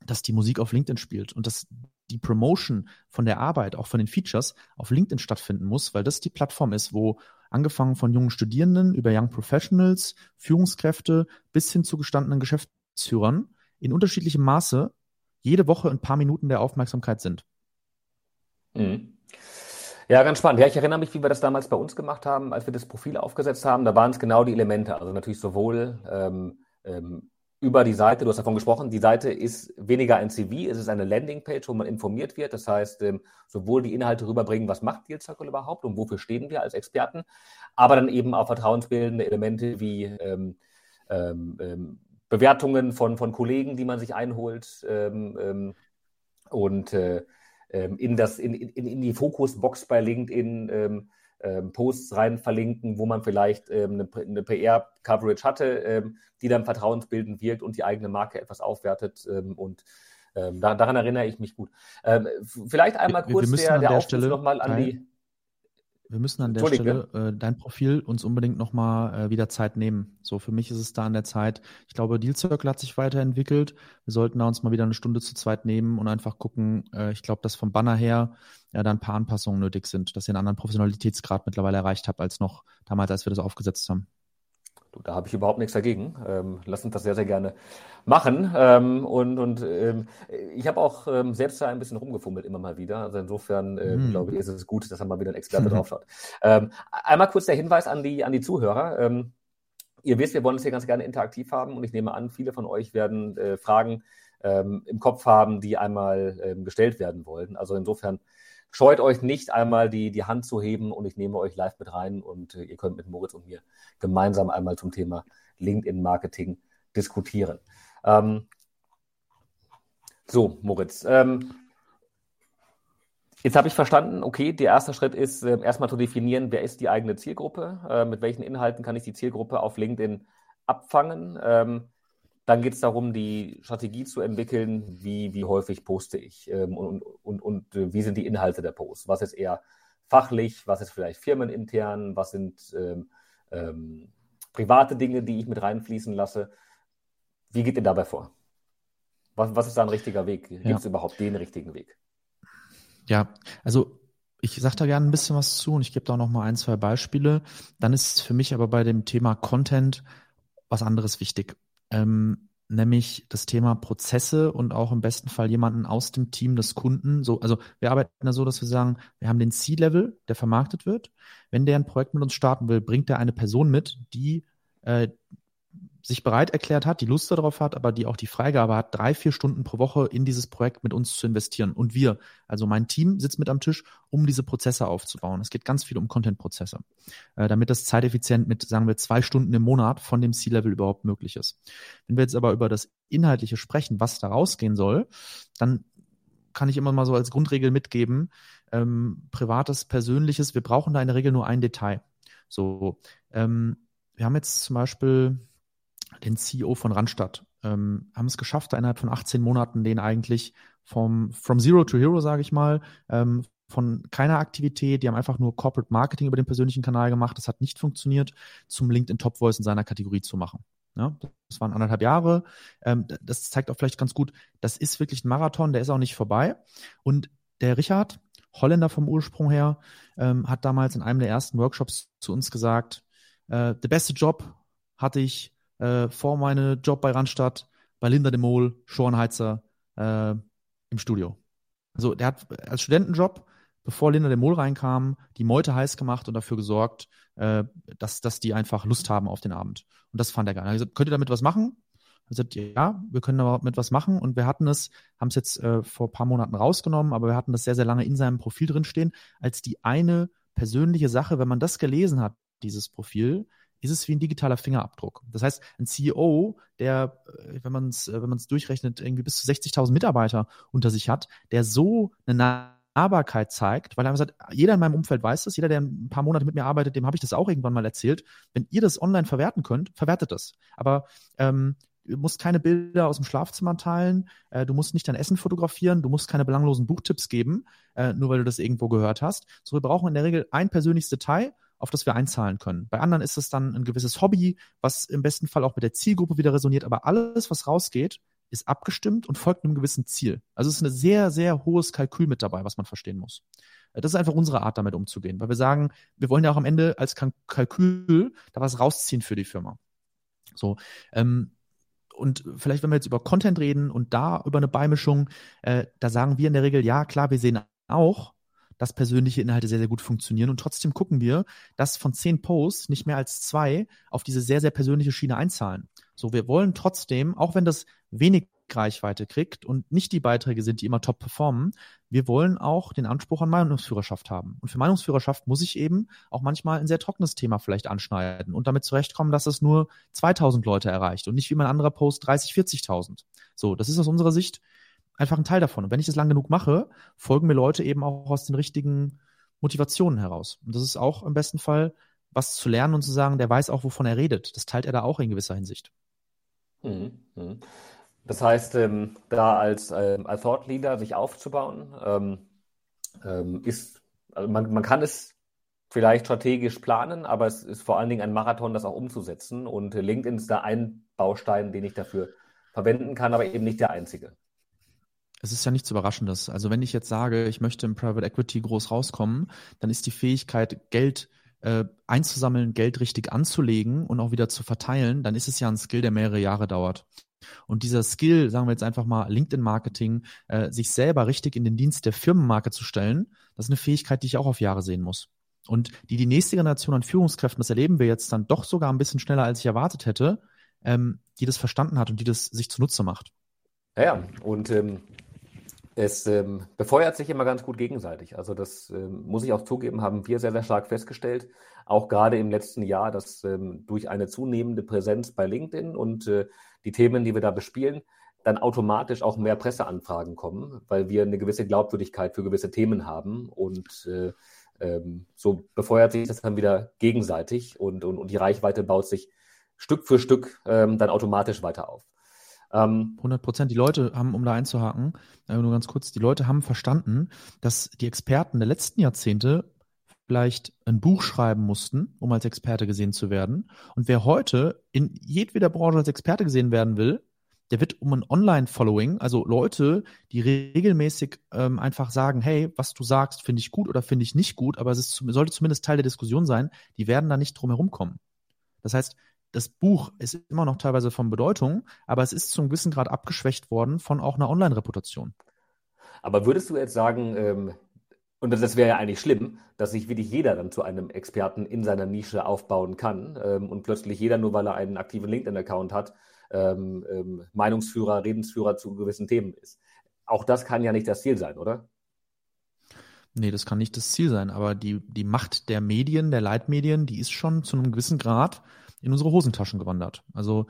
dass die Musik auf LinkedIn spielt und dass die Promotion von der Arbeit, auch von den Features, auf LinkedIn stattfinden muss, weil das die Plattform ist, wo angefangen von jungen Studierenden über Young Professionals, Führungskräfte bis hin zu gestandenen Geschäftsführern in unterschiedlichem Maße jede Woche ein paar Minuten der Aufmerksamkeit sind. Mhm. Ja, ganz spannend. Ja, ich erinnere mich, wie wir das damals bei uns gemacht haben, als wir das Profil aufgesetzt haben. Da waren es genau die Elemente. Also natürlich sowohl ähm, ähm, über die Seite, du hast davon gesprochen, die Seite ist weniger ein CV, es ist eine Landingpage, wo man informiert wird. Das heißt, ähm, sowohl die Inhalte rüberbringen, was macht Deal Circle überhaupt und wofür stehen wir als Experten, aber dann eben auch vertrauensbildende Elemente wie ähm, ähm, ähm Bewertungen von, von Kollegen, die man sich einholt und äh, in, das, in, in, in die Fokusbox bei LinkedIn ähm, Posts rein verlinken, wo man vielleicht ähm, eine, eine PR-Coverage hatte, ähm, die dann vertrauensbildend wirkt und die eigene Marke etwas aufwertet. Ähm, und ähm, da, daran erinnere ich mich gut. Ähm, vielleicht einmal wir, kurz wir der, der, der Stelle nochmal an die. Wir müssen an der Stelle äh, dein Profil uns unbedingt nochmal äh, wieder Zeit nehmen. So, für mich ist es da an der Zeit. Ich glaube, Deal Circle hat sich weiterentwickelt. Wir sollten da uns mal wieder eine Stunde zu zweit nehmen und einfach gucken. Äh, ich glaube, dass vom Banner her ja da ein paar Anpassungen nötig sind, dass ihr einen anderen Professionalitätsgrad mittlerweile erreicht habt als noch damals, als wir das aufgesetzt haben. Da habe ich überhaupt nichts dagegen. Ähm, lass uns das sehr, sehr gerne machen. Ähm, und und ähm, ich habe auch ähm, selbst da ein bisschen rumgefummelt immer mal wieder. Also insofern äh, mm. glaube ich, ist es gut, dass da mal wieder ein Experte draufschaut. Ähm, einmal kurz der Hinweis an die, an die Zuhörer. Ähm, ihr wisst, wir wollen es hier ganz gerne interaktiv haben und ich nehme an, viele von euch werden äh, Fragen ähm, im Kopf haben, die einmal ähm, gestellt werden wollen. Also insofern scheut euch nicht einmal die, die Hand zu heben und ich nehme euch live mit rein und äh, ihr könnt mit Moritz und mir gemeinsam einmal zum Thema LinkedIn-Marketing diskutieren. Ähm, so, Moritz. Ähm, jetzt habe ich verstanden, okay, der erste Schritt ist äh, erstmal zu definieren, wer ist die eigene Zielgruppe, äh, mit welchen Inhalten kann ich die Zielgruppe auf LinkedIn abfangen. Ähm, dann geht es darum, die Strategie zu entwickeln, wie, wie häufig poste ich ähm, und, und, und äh, wie sind die Inhalte der Posts. Was ist eher fachlich, was ist vielleicht firmenintern, was sind ähm, ähm, private Dinge, die ich mit reinfließen lasse. Wie geht ihr dabei vor? Was, was ist da ein richtiger Weg? Gibt es ja. überhaupt den richtigen Weg? Ja, also ich sage da gerne ein bisschen was zu und ich gebe da auch noch mal ein, zwei Beispiele. Dann ist für mich aber bei dem Thema Content was anderes wichtig ähm, nämlich das Thema Prozesse und auch im besten Fall jemanden aus dem Team des Kunden. So, also wir arbeiten da so, dass wir sagen, wir haben den C-Level, der vermarktet wird. Wenn der ein Projekt mit uns starten will, bringt er eine Person mit, die äh, sich bereit erklärt hat, die Lust darauf hat, aber die auch die Freigabe hat, drei, vier Stunden pro Woche in dieses Projekt mit uns zu investieren. Und wir, also mein Team, sitzt mit am Tisch, um diese Prozesse aufzubauen. Es geht ganz viel um Content-Prozesse, äh, damit das zeiteffizient mit, sagen wir, zwei Stunden im Monat von dem C-Level überhaupt möglich ist. Wenn wir jetzt aber über das Inhaltliche sprechen, was da rausgehen soll, dann kann ich immer mal so als Grundregel mitgeben, ähm, privates, persönliches, wir brauchen da in der Regel nur ein Detail. So, ähm, wir haben jetzt zum Beispiel den CEO von Randstadt, ähm, haben es geschafft, innerhalb von 18 Monaten den eigentlich vom from Zero to Hero, sage ich mal, ähm, von keiner Aktivität, die haben einfach nur Corporate Marketing über den persönlichen Kanal gemacht, das hat nicht funktioniert, zum LinkedIn Top Voice in seiner Kategorie zu machen. Ja, das waren anderthalb Jahre. Ähm, das zeigt auch vielleicht ganz gut, das ist wirklich ein Marathon, der ist auch nicht vorbei. Und der Richard, Holländer vom Ursprung her, ähm, hat damals in einem der ersten Workshops zu uns gesagt, äh, der beste Job hatte ich äh, vor meinem Job bei Randstadt, bei Linda de Mol, Schornheizer äh, im Studio. Also der hat als Studentenjob, bevor Linda de Mol reinkam, die Meute heiß gemacht und dafür gesorgt, äh, dass, dass die einfach Lust haben auf den Abend. Und das fand er geil. Er hat gesagt, könnt ihr damit was machen? Er sagt, ja, wir können damit was machen. Und wir hatten es, haben es jetzt äh, vor ein paar Monaten rausgenommen, aber wir hatten das sehr, sehr lange in seinem Profil drinstehen, als die eine persönliche Sache, wenn man das gelesen hat, dieses Profil, ist es wie ein digitaler Fingerabdruck. Das heißt, ein CEO, der, äh, wenn man es wenn man es durchrechnet, irgendwie bis zu 60.000 Mitarbeiter unter sich hat, der so eine Nahbarkeit zeigt, weil er sagt, jeder in meinem Umfeld weiß das, jeder, der ein paar Monate mit mir arbeitet, dem habe ich das auch irgendwann mal erzählt. Wenn ihr das online verwerten könnt, verwertet das. Aber ähm, du musst keine Bilder aus dem Schlafzimmer teilen, äh, du musst nicht dein Essen fotografieren, du musst keine belanglosen Buchtipps geben, äh, nur weil du das irgendwo gehört hast. So, wir brauchen in der Regel ein persönliches Detail auf das wir einzahlen können. Bei anderen ist es dann ein gewisses Hobby, was im besten Fall auch mit der Zielgruppe wieder resoniert, aber alles, was rausgeht, ist abgestimmt und folgt einem gewissen Ziel. Also es ist ein sehr, sehr hohes Kalkül mit dabei, was man verstehen muss. Das ist einfach unsere Art, damit umzugehen, weil wir sagen, wir wollen ja auch am Ende als Kalkül da was rausziehen für die Firma. So, ähm, und vielleicht, wenn wir jetzt über Content reden und da über eine Beimischung, äh, da sagen wir in der Regel, ja, klar, wir sehen auch, dass persönliche Inhalte sehr, sehr gut funktionieren. Und trotzdem gucken wir, dass von zehn Posts nicht mehr als zwei auf diese sehr, sehr persönliche Schiene einzahlen. So, wir wollen trotzdem, auch wenn das wenig Reichweite kriegt und nicht die Beiträge sind, die immer top performen, wir wollen auch den Anspruch an Meinungsführerschaft haben. Und für Meinungsführerschaft muss ich eben auch manchmal ein sehr trockenes Thema vielleicht anschneiden und damit zurechtkommen, dass es nur 2000 Leute erreicht und nicht wie mein anderer Post 30, 40.000. So, das ist aus unserer Sicht einfach ein Teil davon. Und wenn ich das lang genug mache, folgen mir Leute eben auch aus den richtigen Motivationen heraus. Und das ist auch im besten Fall was zu lernen und zu sagen, der weiß auch, wovon er redet. Das teilt er da auch in gewisser Hinsicht. Mhm. Mhm. Das heißt, ähm, da als, ähm, als Thought Leader sich aufzubauen, ähm, ähm, ist, also man, man kann es vielleicht strategisch planen, aber es ist vor allen Dingen ein Marathon, das auch umzusetzen. Und LinkedIn ist da ein Baustein, den ich dafür verwenden kann, aber eben nicht der einzige. Es ist ja nichts Überraschendes. Also wenn ich jetzt sage, ich möchte im Private Equity groß rauskommen, dann ist die Fähigkeit, Geld äh, einzusammeln, Geld richtig anzulegen und auch wieder zu verteilen, dann ist es ja ein Skill, der mehrere Jahre dauert. Und dieser Skill, sagen wir jetzt einfach mal LinkedIn-Marketing, äh, sich selber richtig in den Dienst der Firmenmarke zu stellen, das ist eine Fähigkeit, die ich auch auf Jahre sehen muss. Und die die nächste Generation an Führungskräften, das erleben wir jetzt dann doch sogar ein bisschen schneller, als ich erwartet hätte, ähm, die das verstanden hat und die das sich zunutze macht. Ja, und ähm, es ähm, befeuert sich immer ganz gut gegenseitig. Also das ähm, muss ich auch zugeben, haben wir sehr, sehr stark festgestellt, auch gerade im letzten Jahr, dass ähm, durch eine zunehmende Präsenz bei LinkedIn und äh, die Themen, die wir da bespielen, dann automatisch auch mehr Presseanfragen kommen, weil wir eine gewisse Glaubwürdigkeit für gewisse Themen haben und äh, ähm, so befeuert sich das dann wieder gegenseitig und, und, und die Reichweite baut sich Stück für Stück ähm, dann automatisch weiter auf. 100 ähm, Prozent. Die Leute haben, um da einzuhaken, äh, nur ganz kurz, die Leute haben verstanden, dass die Experten der letzten Jahrzehnte vielleicht ein Buch schreiben mussten, um als Experte gesehen zu werden. Und wer heute in jedweder Branche als Experte gesehen werden will, der wird um ein Online-Following, also Leute, die regelmäßig ähm, einfach sagen, hey, was du sagst, finde ich gut oder finde ich nicht gut, aber es ist, sollte zumindest Teil der Diskussion sein, die werden da nicht drum herum kommen. Das heißt, das Buch ist immer noch teilweise von Bedeutung, aber es ist zum gewissen Grad abgeschwächt worden von auch einer Online-Reputation. Aber würdest du jetzt sagen, ähm, und das wäre ja eigentlich schlimm, dass sich wirklich jeder dann zu einem Experten in seiner Nische aufbauen kann ähm, und plötzlich jeder, nur weil er einen aktiven LinkedIn-Account hat, ähm, ähm, Meinungsführer, Redensführer zu gewissen Themen ist. Auch das kann ja nicht das Ziel sein, oder? Nee, das kann nicht das Ziel sein, aber die, die Macht der Medien, der Leitmedien, die ist schon zu einem gewissen Grad in unsere Hosentaschen gewandert. Also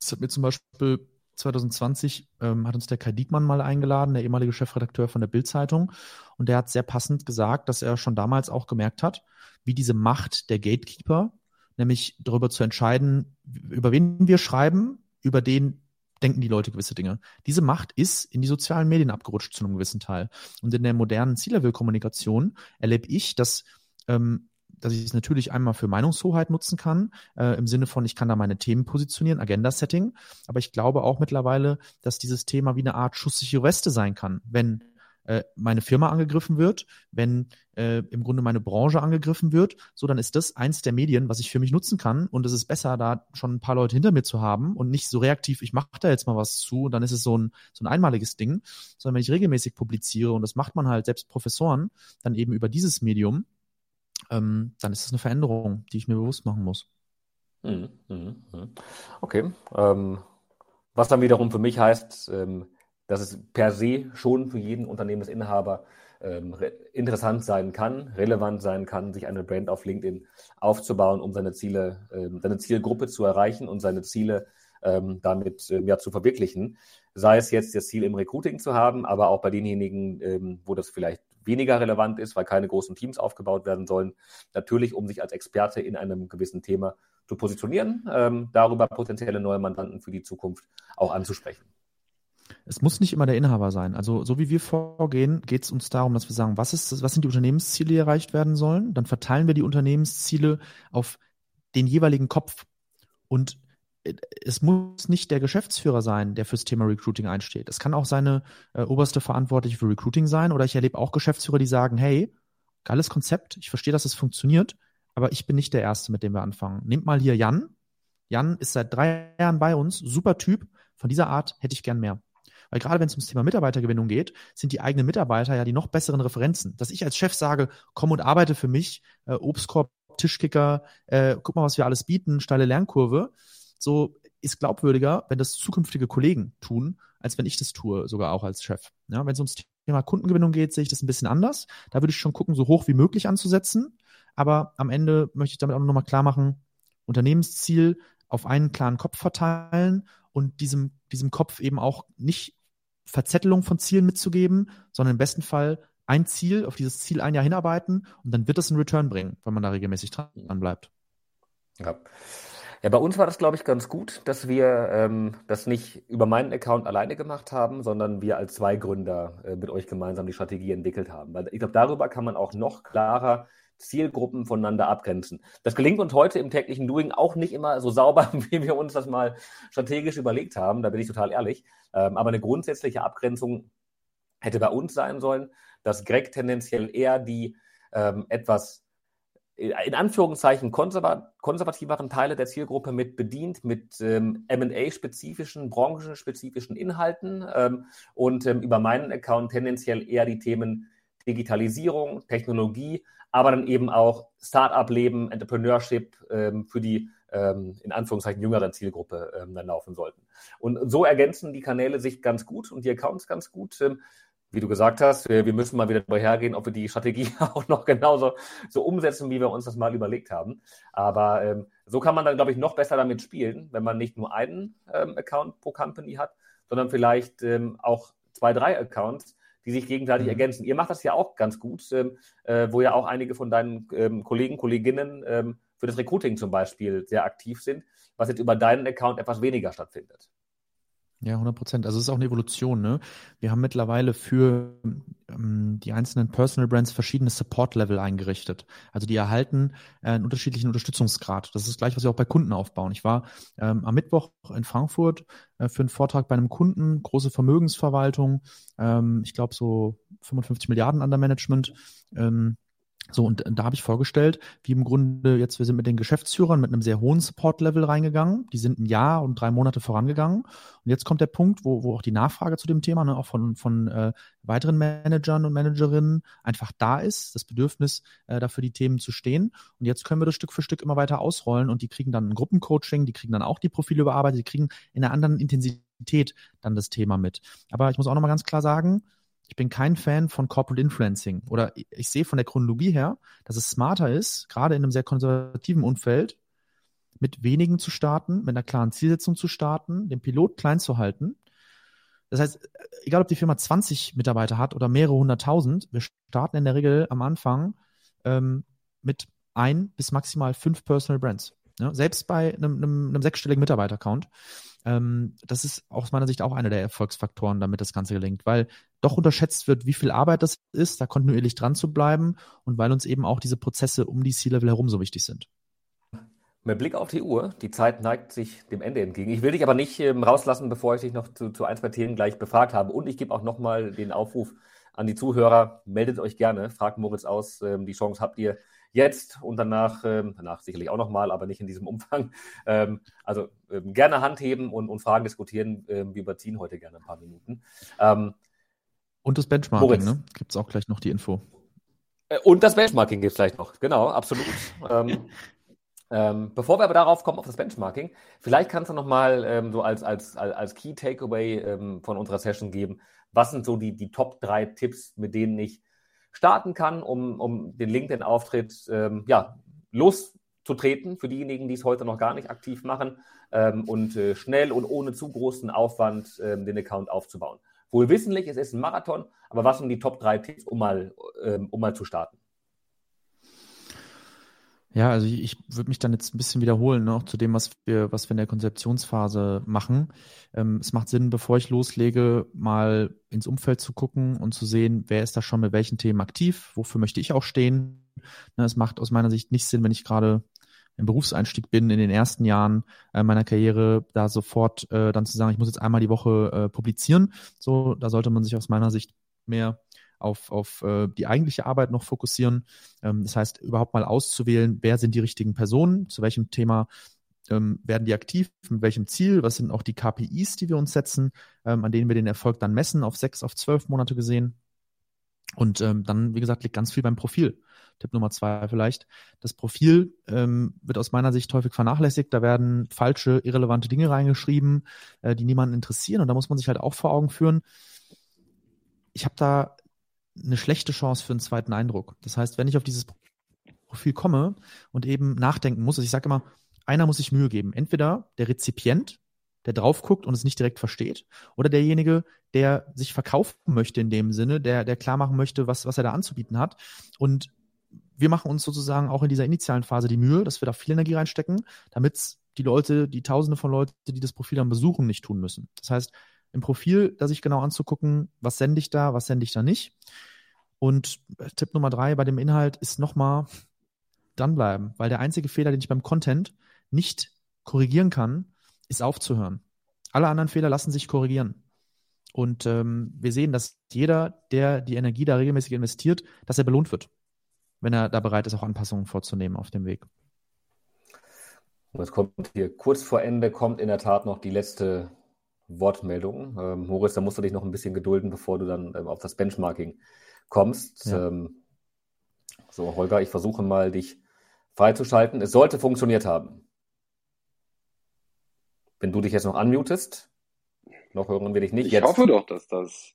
das hat mir zum Beispiel 2020 ähm, hat uns der Kai Diekmann mal eingeladen, der ehemalige Chefredakteur von der Bild-Zeitung, und der hat sehr passend gesagt, dass er schon damals auch gemerkt hat, wie diese Macht der Gatekeeper, nämlich darüber zu entscheiden, über wen wir schreiben, über den denken die Leute gewisse Dinge. Diese Macht ist in die sozialen Medien abgerutscht zu einem gewissen Teil. Und in der modernen C-Level-Kommunikation erlebe ich, dass ähm, dass ich es natürlich einmal für Meinungshoheit nutzen kann, äh, im Sinne von, ich kann da meine Themen positionieren, Agenda-Setting. Aber ich glaube auch mittlerweile, dass dieses Thema wie eine Art schusssichere Weste sein kann, wenn äh, meine Firma angegriffen wird, wenn äh, im Grunde meine Branche angegriffen wird, so dann ist das eins der Medien, was ich für mich nutzen kann. Und es ist besser, da schon ein paar Leute hinter mir zu haben und nicht so reaktiv, ich mache da jetzt mal was zu und dann ist es so ein, so ein einmaliges Ding, sondern wenn ich regelmäßig publiziere und das macht man halt selbst Professoren, dann eben über dieses Medium, ähm, dann ist es eine Veränderung, die ich mir bewusst machen muss. Mhm, mhm, mhm. Okay. Ähm, was dann wiederum für mich heißt, ähm, dass es per se schon für jeden Unternehmensinhaber ähm, interessant sein kann, relevant sein kann, sich eine Brand auf LinkedIn aufzubauen, um seine Ziele, ähm, seine Zielgruppe zu erreichen und seine Ziele ähm, damit ja zu verwirklichen. Sei es jetzt das Ziel im Recruiting zu haben, aber auch bei denjenigen, wo das vielleicht weniger relevant ist, weil keine großen Teams aufgebaut werden sollen. Natürlich, um sich als Experte in einem gewissen Thema zu positionieren, ähm, darüber potenzielle neue Mandanten für die Zukunft auch anzusprechen. Es muss nicht immer der Inhaber sein. Also so wie wir vorgehen, geht es uns darum, dass wir sagen, was ist was sind die Unternehmensziele, die erreicht werden sollen? Dann verteilen wir die Unternehmensziele auf den jeweiligen Kopf. Und es muss nicht der Geschäftsführer sein, der fürs Thema Recruiting einsteht. Es kann auch seine äh, oberste Verantwortliche für Recruiting sein. Oder ich erlebe auch Geschäftsführer, die sagen, hey, geiles Konzept, ich verstehe, dass es funktioniert, aber ich bin nicht der Erste, mit dem wir anfangen. Nehmt mal hier Jan. Jan ist seit drei Jahren bei uns, super Typ. Von dieser Art hätte ich gern mehr. Weil gerade wenn es ums Thema Mitarbeitergewinnung geht, sind die eigenen Mitarbeiter ja die noch besseren Referenzen. Dass ich als Chef sage, komm und arbeite für mich, äh, Obstkorb, Tischkicker, äh, guck mal, was wir alles bieten, steile Lernkurve, so, ist glaubwürdiger, wenn das zukünftige Kollegen tun, als wenn ich das tue, sogar auch als Chef. Ja, wenn es ums Thema Kundengewinnung geht, sehe ich das ein bisschen anders. Da würde ich schon gucken, so hoch wie möglich anzusetzen. Aber am Ende möchte ich damit auch nochmal klar machen, Unternehmensziel auf einen klaren Kopf verteilen und diesem, diesem Kopf eben auch nicht Verzettelung von Zielen mitzugeben, sondern im besten Fall ein Ziel, auf dieses Ziel ein Jahr hinarbeiten und dann wird es einen Return bringen, wenn man da regelmäßig dran bleibt. Ja. Ja, bei uns war das, glaube ich, ganz gut, dass wir ähm, das nicht über meinen Account alleine gemacht haben, sondern wir als zwei Gründer äh, mit euch gemeinsam die Strategie entwickelt haben. Weil ich glaube, darüber kann man auch noch klarer Zielgruppen voneinander abgrenzen. Das gelingt uns heute im täglichen Doing auch nicht immer so sauber, wie wir uns das mal strategisch überlegt haben. Da bin ich total ehrlich. Ähm, aber eine grundsätzliche Abgrenzung hätte bei uns sein sollen, dass Greg tendenziell eher die ähm, etwas in Anführungszeichen konservativeren Teile der Zielgruppe mit bedient, mit ähm, MA-spezifischen, branchenspezifischen Inhalten ähm, und ähm, über meinen Account tendenziell eher die Themen Digitalisierung, Technologie, aber dann eben auch Start-up-Leben, Entrepreneurship ähm, für die ähm, in Anführungszeichen jüngeren Zielgruppe ähm, dann laufen sollten. Und so ergänzen die Kanäle sich ganz gut und die Accounts ganz gut. Wie du gesagt hast, wir, wir, müssen mal wieder darüber hergehen, ob wir die Strategie auch noch genauso so umsetzen, wie wir uns das mal überlegt haben. Aber ähm, so kann man dann, glaube ich, noch besser damit spielen, wenn man nicht nur einen ähm, Account pro Company hat, sondern vielleicht ähm, auch zwei, drei Accounts, die sich gegenseitig mhm. ergänzen. Ihr macht das ja auch ganz gut, ähm, äh, wo ja auch einige von deinen ähm, Kollegen, Kolleginnen ähm, für das Recruiting zum Beispiel sehr aktiv sind, was jetzt über deinen Account etwas weniger stattfindet. Ja, 100 Prozent. Also es ist auch eine Evolution. Ne? Wir haben mittlerweile für ähm, die einzelnen Personal Brands verschiedene Support-Level eingerichtet. Also die erhalten äh, einen unterschiedlichen Unterstützungsgrad. Das ist gleich, was wir auch bei Kunden aufbauen. Ich war ähm, am Mittwoch in Frankfurt äh, für einen Vortrag bei einem Kunden, große Vermögensverwaltung, ähm, ich glaube so 55 Milliarden under Management. Ähm, so, und da habe ich vorgestellt, wie im Grunde jetzt, wir sind mit den Geschäftsführern mit einem sehr hohen Support-Level reingegangen. Die sind ein Jahr und drei Monate vorangegangen. Und jetzt kommt der Punkt, wo, wo auch die Nachfrage zu dem Thema, ne, auch von, von äh, weiteren Managern und Managerinnen einfach da ist, das Bedürfnis, äh, dafür die Themen zu stehen. Und jetzt können wir das Stück für Stück immer weiter ausrollen und die kriegen dann ein Gruppencoaching, die kriegen dann auch die Profile überarbeitet, die kriegen in einer anderen Intensität dann das Thema mit. Aber ich muss auch nochmal ganz klar sagen, ich bin kein Fan von Corporate Influencing. Oder ich sehe von der Chronologie her, dass es smarter ist, gerade in einem sehr konservativen Umfeld, mit wenigen zu starten, mit einer klaren Zielsetzung zu starten, den Pilot klein zu halten. Das heißt, egal ob die Firma 20 Mitarbeiter hat oder mehrere hunderttausend, wir starten in der Regel am Anfang ähm, mit ein bis maximal fünf Personal Brands. Ja, selbst bei einem, einem, einem sechsstelligen Mitarbeiter-Count. Ähm, das ist aus meiner Sicht auch einer der Erfolgsfaktoren, damit das Ganze gelingt, weil doch unterschätzt wird, wie viel Arbeit das ist, da kontinuierlich dran zu bleiben und weil uns eben auch diese Prozesse um die C-Level herum so wichtig sind. Mit Blick auf die Uhr, die Zeit neigt sich dem Ende entgegen. Ich will dich aber nicht ähm, rauslassen, bevor ich dich noch zu, zu ein, zwei Themen gleich befragt habe. Und ich gebe auch nochmal den Aufruf an die Zuhörer, meldet euch gerne, fragt Moritz aus, ähm, die Chance habt ihr, jetzt und danach, ähm, danach sicherlich auch nochmal, aber nicht in diesem Umfang. Ähm, also ähm, gerne Hand heben und, und Fragen diskutieren. Ähm, wir überziehen heute gerne ein paar Minuten. Und das Benchmarking, ne? Gibt es auch gleich noch die Info. Äh, und das Benchmarking gibt es gleich noch, genau, absolut. Ähm, ähm, bevor wir aber darauf kommen, auf das Benchmarking, vielleicht kannst du nochmal ähm, so als, als, als Key Takeaway ähm, von unserer Session geben, was sind so die, die Top 3 Tipps, mit denen ich starten kann, um, um den LinkedIn-Auftritt ähm, ja, loszutreten für diejenigen, die es heute noch gar nicht aktiv machen ähm, und äh, schnell und ohne zu großen Aufwand ähm, den Account aufzubauen. Wohl wissentlich, es ist ein Marathon, aber was sind die Top 3 Tipps, um mal, ähm, um mal zu starten? Ja, also ich, ich würde mich dann jetzt ein bisschen wiederholen, ne, auch zu dem, was wir, was wir in der Konzeptionsphase machen. Ähm, es macht Sinn, bevor ich loslege, mal ins Umfeld zu gucken und zu sehen, wer ist da schon mit welchen Themen aktiv, wofür möchte ich auch stehen. Ne, es macht aus meiner Sicht nicht Sinn, wenn ich gerade im Berufseinstieg bin, in den ersten Jahren äh, meiner Karriere, da sofort äh, dann zu sagen, ich muss jetzt einmal die Woche äh, publizieren. So, da sollte man sich aus meiner Sicht mehr auf, auf äh, die eigentliche Arbeit noch fokussieren. Ähm, das heißt, überhaupt mal auszuwählen, wer sind die richtigen Personen, zu welchem Thema ähm, werden die aktiv, mit welchem Ziel, was sind auch die KPIs, die wir uns setzen, ähm, an denen wir den Erfolg dann messen, auf sechs, auf zwölf Monate gesehen. Und ähm, dann, wie gesagt, liegt ganz viel beim Profil. Tipp Nummer zwei vielleicht. Das Profil ähm, wird aus meiner Sicht häufig vernachlässigt. Da werden falsche, irrelevante Dinge reingeschrieben, äh, die niemanden interessieren. Und da muss man sich halt auch vor Augen führen. Ich habe da eine schlechte Chance für einen zweiten Eindruck. Das heißt, wenn ich auf dieses Profil komme und eben nachdenken muss, also ich sage immer, einer muss sich Mühe geben. Entweder der Rezipient, der drauf guckt und es nicht direkt versteht, oder derjenige, der sich verkaufen möchte in dem Sinne, der, der klar machen möchte, was, was er da anzubieten hat. Und wir machen uns sozusagen auch in dieser initialen Phase die Mühe, dass wir da viel Energie reinstecken, damit die Leute, die Tausende von Leuten, die das Profil dann besuchen, nicht tun müssen. Das heißt, im Profil da sich genau anzugucken, was sende ich da, was sende ich da nicht. Und Tipp Nummer drei bei dem Inhalt ist nochmal dranbleiben, weil der einzige Fehler, den ich beim Content nicht korrigieren kann, ist aufzuhören. Alle anderen Fehler lassen sich korrigieren. Und ähm, wir sehen, dass jeder, der die Energie da regelmäßig investiert, dass er belohnt wird, wenn er da bereit ist, auch Anpassungen vorzunehmen auf dem Weg. Und es kommt hier kurz vor Ende, kommt in der Tat noch die letzte Wortmeldung. Ähm, Moritz, da musst du dich noch ein bisschen gedulden, bevor du dann ähm, auf das Benchmarking kommst. Ja. Ähm, so, Holger, ich versuche mal, dich freizuschalten. Es sollte funktioniert haben. Wenn du dich jetzt noch unmutest, noch hören wir dich nicht. Ich jetzt. hoffe doch, dass das.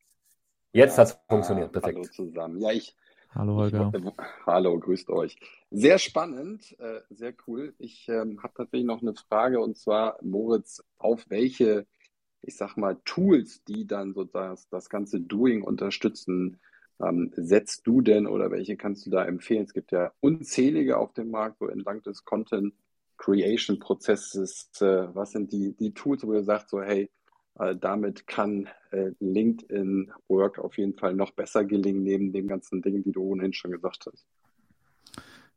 Jetzt ja, hat es funktioniert. Perfekt. Hallo zusammen. Ja, ich. Hallo Holger. Hallo, grüßt euch. Sehr spannend, äh, sehr cool. Ich ähm, habe tatsächlich noch eine Frage und zwar, Moritz, auf welche, ich sag mal, Tools, die dann sozusagen das, das ganze Doing unterstützen, ähm, setzt du denn oder welche kannst du da empfehlen? Es gibt ja unzählige auf dem Markt, so entlang des Content Creation Prozesses. Äh, was sind die, die Tools, wo ihr sagt, so, hey, damit kann äh, LinkedIn Work auf jeden Fall noch besser gelingen, neben dem ganzen Ding, die du ohnehin schon gesagt hast?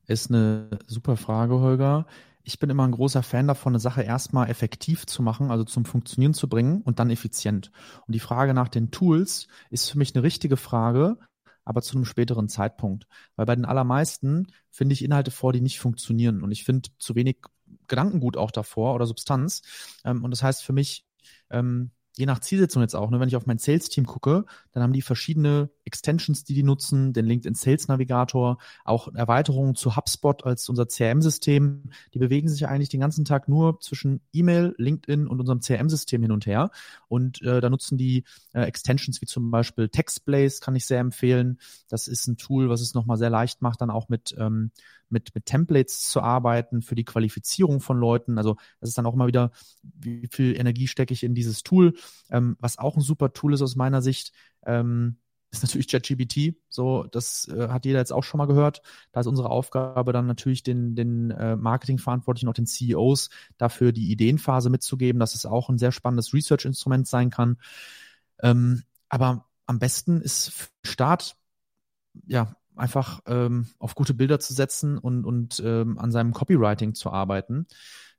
Ist eine super Frage, Holger. Ich bin immer ein großer Fan davon, eine Sache erstmal effektiv zu machen, also zum Funktionieren zu bringen und dann effizient. Und die Frage nach den Tools ist für mich eine richtige Frage, aber zu einem späteren Zeitpunkt. Weil bei den allermeisten finde ich Inhalte vor, die nicht funktionieren. Und ich finde zu wenig Gedankengut auch davor oder Substanz. Ähm, und das heißt für mich, ähm, je nach Zielsetzung jetzt auch, ne, wenn ich auf mein Sales-Team gucke, dann haben die verschiedene Extensions, die die nutzen, den LinkedIn Sales Navigator, auch Erweiterungen zu HubSpot als unser CRM-System. Die bewegen sich eigentlich den ganzen Tag nur zwischen E-Mail, LinkedIn und unserem CRM-System hin und her. Und äh, da nutzen die äh, Extensions wie zum Beispiel TextBlaze, kann ich sehr empfehlen. Das ist ein Tool, was es nochmal sehr leicht macht, dann auch mit ähm, mit, mit Templates zu arbeiten für die Qualifizierung von Leuten. Also das ist dann auch immer wieder, wie viel Energie stecke ich in dieses Tool. Ähm, was auch ein super Tool ist aus meiner Sicht, ähm, ist natürlich ChatGPT. So, das äh, hat jeder jetzt auch schon mal gehört. Da ist unsere Aufgabe dann natürlich den, den äh, Marketingverantwortlichen, auch den CEOs, dafür die Ideenphase mitzugeben, dass es auch ein sehr spannendes Research-Instrument sein kann. Ähm, aber am besten ist Start, ja, einfach ähm, auf gute Bilder zu setzen und, und ähm, an seinem Copywriting zu arbeiten.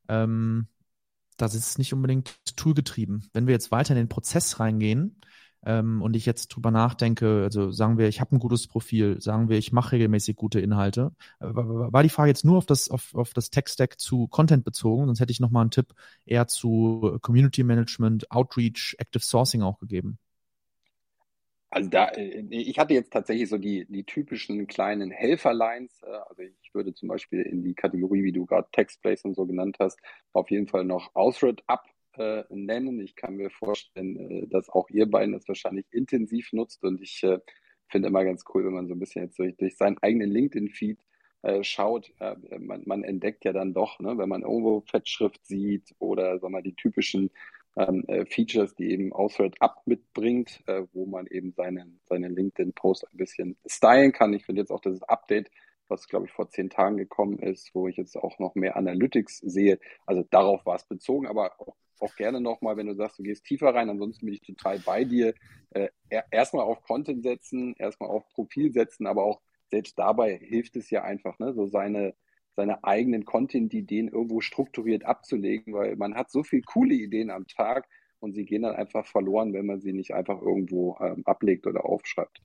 Ähm, das ist nicht unbedingt toolgetrieben. Wenn wir jetzt weiter in den Prozess reingehen ähm, und ich jetzt drüber nachdenke, also sagen wir, ich habe ein gutes Profil, sagen wir, ich mache regelmäßig gute Inhalte, äh, war die Frage jetzt nur auf das, auf, auf das Tech-Stack zu Content bezogen, sonst hätte ich nochmal einen Tipp eher zu Community Management, Outreach, Active Sourcing auch gegeben. Also da, äh, ich hatte jetzt tatsächlich so die, die typischen kleinen Helferlines. Äh, also ich würde zum Beispiel in die Kategorie, wie du gerade Textplace und so genannt hast, auf jeden Fall noch Ausred Up äh, nennen. Ich kann mir vorstellen, äh, dass auch ihr beiden das wahrscheinlich intensiv nutzt und ich äh, finde immer ganz cool, wenn man so ein bisschen jetzt durch, durch seinen eigenen LinkedIn-Feed äh, schaut, man, man, entdeckt ja dann doch, ne, wenn man irgendwo Fettschrift sieht oder sag mal, die typischen ähm, äh, Features, die eben Auswert Up mitbringt, äh, wo man eben seinen, seinen LinkedIn-Post ein bisschen stylen kann. Ich finde jetzt auch das Update, was glaube ich vor zehn Tagen gekommen ist, wo ich jetzt auch noch mehr Analytics sehe. Also darauf war es bezogen, aber auch, auch gerne nochmal, wenn du sagst, du gehst tiefer rein, ansonsten bin ich total bei dir. Äh, erstmal auf Content setzen, erstmal auf Profil setzen, aber auch selbst dabei hilft es ja einfach, ne, so seine seine eigenen Content-Ideen irgendwo strukturiert abzulegen, weil man hat so viele coole Ideen am Tag und sie gehen dann einfach verloren, wenn man sie nicht einfach irgendwo ähm, ablegt oder aufschreibt.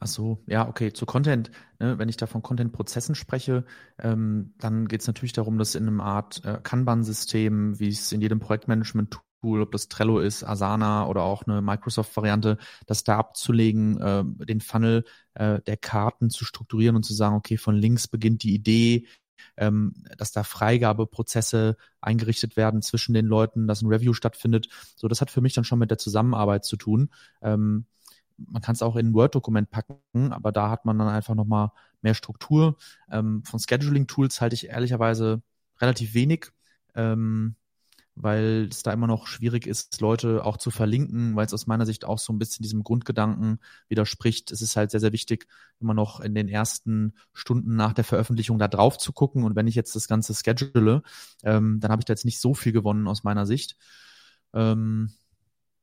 Ach so, ja, okay. Zu Content, ne, wenn ich da von Content-Prozessen spreche, ähm, dann geht es natürlich darum, dass in einem Art äh, Kanban-System, wie es in jedem Projektmanagement Tool, ob das Trello ist, Asana oder auch eine Microsoft-Variante, das da abzulegen, äh, den Funnel äh, der Karten zu strukturieren und zu sagen, okay, von links beginnt die Idee, ähm, dass da Freigabeprozesse eingerichtet werden zwischen den Leuten, dass ein Review stattfindet. So, das hat für mich dann schon mit der Zusammenarbeit zu tun. Ähm, man kann es auch in ein Word-Dokument packen, aber da hat man dann einfach nochmal mehr Struktur. Ähm, von Scheduling-Tools halte ich ehrlicherweise relativ wenig. Ähm, weil es da immer noch schwierig ist, Leute auch zu verlinken, weil es aus meiner Sicht auch so ein bisschen diesem Grundgedanken widerspricht. Es ist halt sehr, sehr wichtig, immer noch in den ersten Stunden nach der Veröffentlichung da drauf zu gucken. Und wenn ich jetzt das Ganze schedule, ähm, dann habe ich da jetzt nicht so viel gewonnen aus meiner Sicht. Ähm,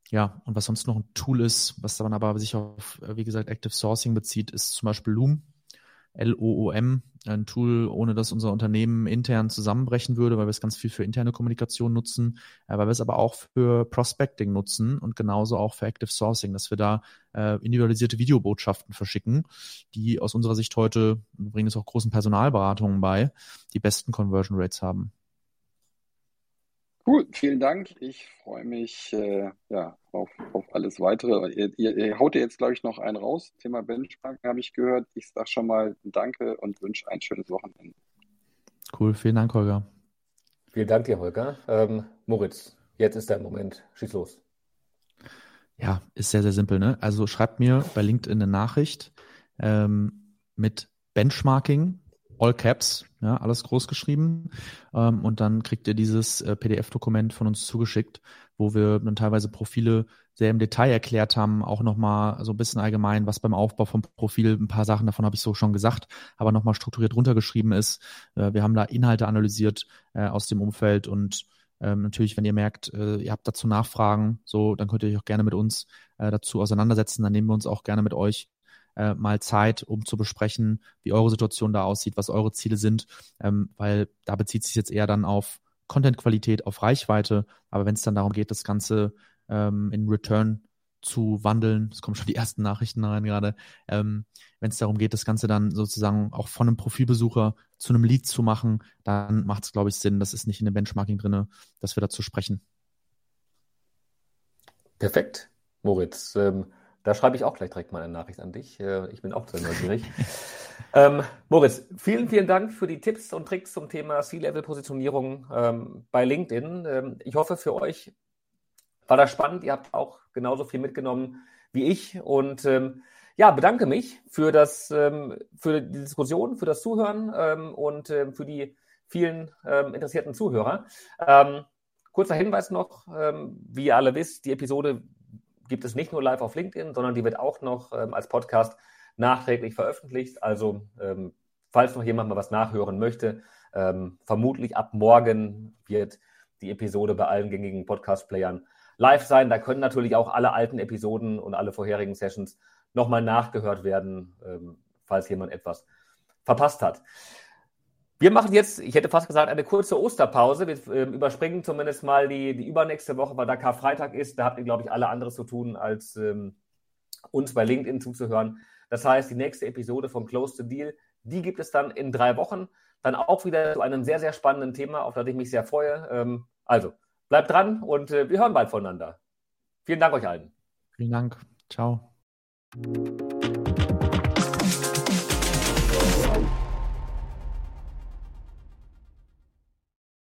ja, und was sonst noch ein Tool ist, was dann aber sich auf, wie gesagt, Active Sourcing bezieht, ist zum Beispiel Loom. LOOM, ein Tool, ohne dass unser Unternehmen intern zusammenbrechen würde, weil wir es ganz viel für interne Kommunikation nutzen, äh, weil wir es aber auch für Prospecting nutzen und genauso auch für Active Sourcing, dass wir da äh, individualisierte Videobotschaften verschicken, die aus unserer Sicht heute, wir bringen es auch großen Personalberatungen bei, die besten Conversion Rates haben. Cool, vielen Dank. Ich freue mich äh, ja, auf, auf alles weitere. Ihr, ihr, ihr haut jetzt, glaube ich, noch einen raus. Thema Benchmark habe ich gehört. Ich sage schon mal Danke und wünsche ein schönes Wochenende. Cool, vielen Dank, Holger. Vielen Dank dir, Holger. Ähm, Moritz, jetzt ist dein Moment. Schieß los. Ja, ist sehr, sehr simpel. Ne? Also schreibt mir bei LinkedIn eine Nachricht ähm, mit Benchmarking All Caps, ja, alles groß geschrieben. Ähm, und dann kriegt ihr dieses äh, PDF-Dokument von uns zugeschickt, wo wir dann teilweise Profile sehr im Detail erklärt haben, auch nochmal so ein bisschen allgemein, was beim Aufbau vom Profil, ein paar Sachen davon habe ich so schon gesagt, aber nochmal strukturiert runtergeschrieben ist. Äh, wir haben da Inhalte analysiert äh, aus dem Umfeld und ähm, natürlich, wenn ihr merkt, äh, ihr habt dazu Nachfragen, so, dann könnt ihr euch auch gerne mit uns äh, dazu auseinandersetzen. Dann nehmen wir uns auch gerne mit euch äh, mal Zeit, um zu besprechen, wie eure Situation da aussieht, was eure Ziele sind, ähm, weil da bezieht sich jetzt eher dann auf Content-Qualität, auf Reichweite. Aber wenn es dann darum geht, das Ganze ähm, in Return zu wandeln, es kommen schon die ersten Nachrichten rein gerade, ähm, wenn es darum geht, das Ganze dann sozusagen auch von einem Profilbesucher zu einem Lead zu machen, dann macht es, glaube ich, Sinn, das ist nicht in dem Benchmarking drin, dass wir dazu sprechen. Perfekt, Moritz. Ähm, da schreibe ich auch gleich direkt mal eine Nachricht an dich. Äh, ich bin auch sehr neugierig. ähm, Moritz, vielen, vielen Dank für die Tipps und Tricks zum Thema C-Level-Positionierung ähm, bei LinkedIn. Ähm, ich hoffe, für euch war das spannend. Ihr habt auch genauso viel mitgenommen wie ich. Und ähm, ja, bedanke mich für, das, ähm, für die Diskussion, für das Zuhören ähm, und für die vielen interessierten Zuhörer. kurzer Hinweis noch, wie ihr alle wisst, die Episode gibt es nicht nur live auf LinkedIn, sondern die wird auch noch ähm, als Podcast nachträglich veröffentlicht. Also ähm, falls noch jemand mal was nachhören möchte, ähm, vermutlich ab morgen wird die Episode bei allen gängigen Podcast-Playern live sein. Da können natürlich auch alle alten Episoden und alle vorherigen Sessions nochmal nachgehört werden, ähm, falls jemand etwas verpasst hat. Wir machen jetzt, ich hätte fast gesagt, eine kurze Osterpause. Wir äh, überspringen zumindest mal die, die übernächste Woche, weil da Karfreitag ist. Da habt ihr, glaube ich, alle anderes zu tun, als ähm, uns bei LinkedIn zuzuhören. Das heißt, die nächste Episode von Close to Deal, die gibt es dann in drei Wochen. Dann auch wieder zu einem sehr, sehr spannenden Thema, auf das ich mich sehr freue. Ähm, also, bleibt dran und äh, wir hören bald voneinander. Vielen Dank euch allen. Vielen Dank. Ciao.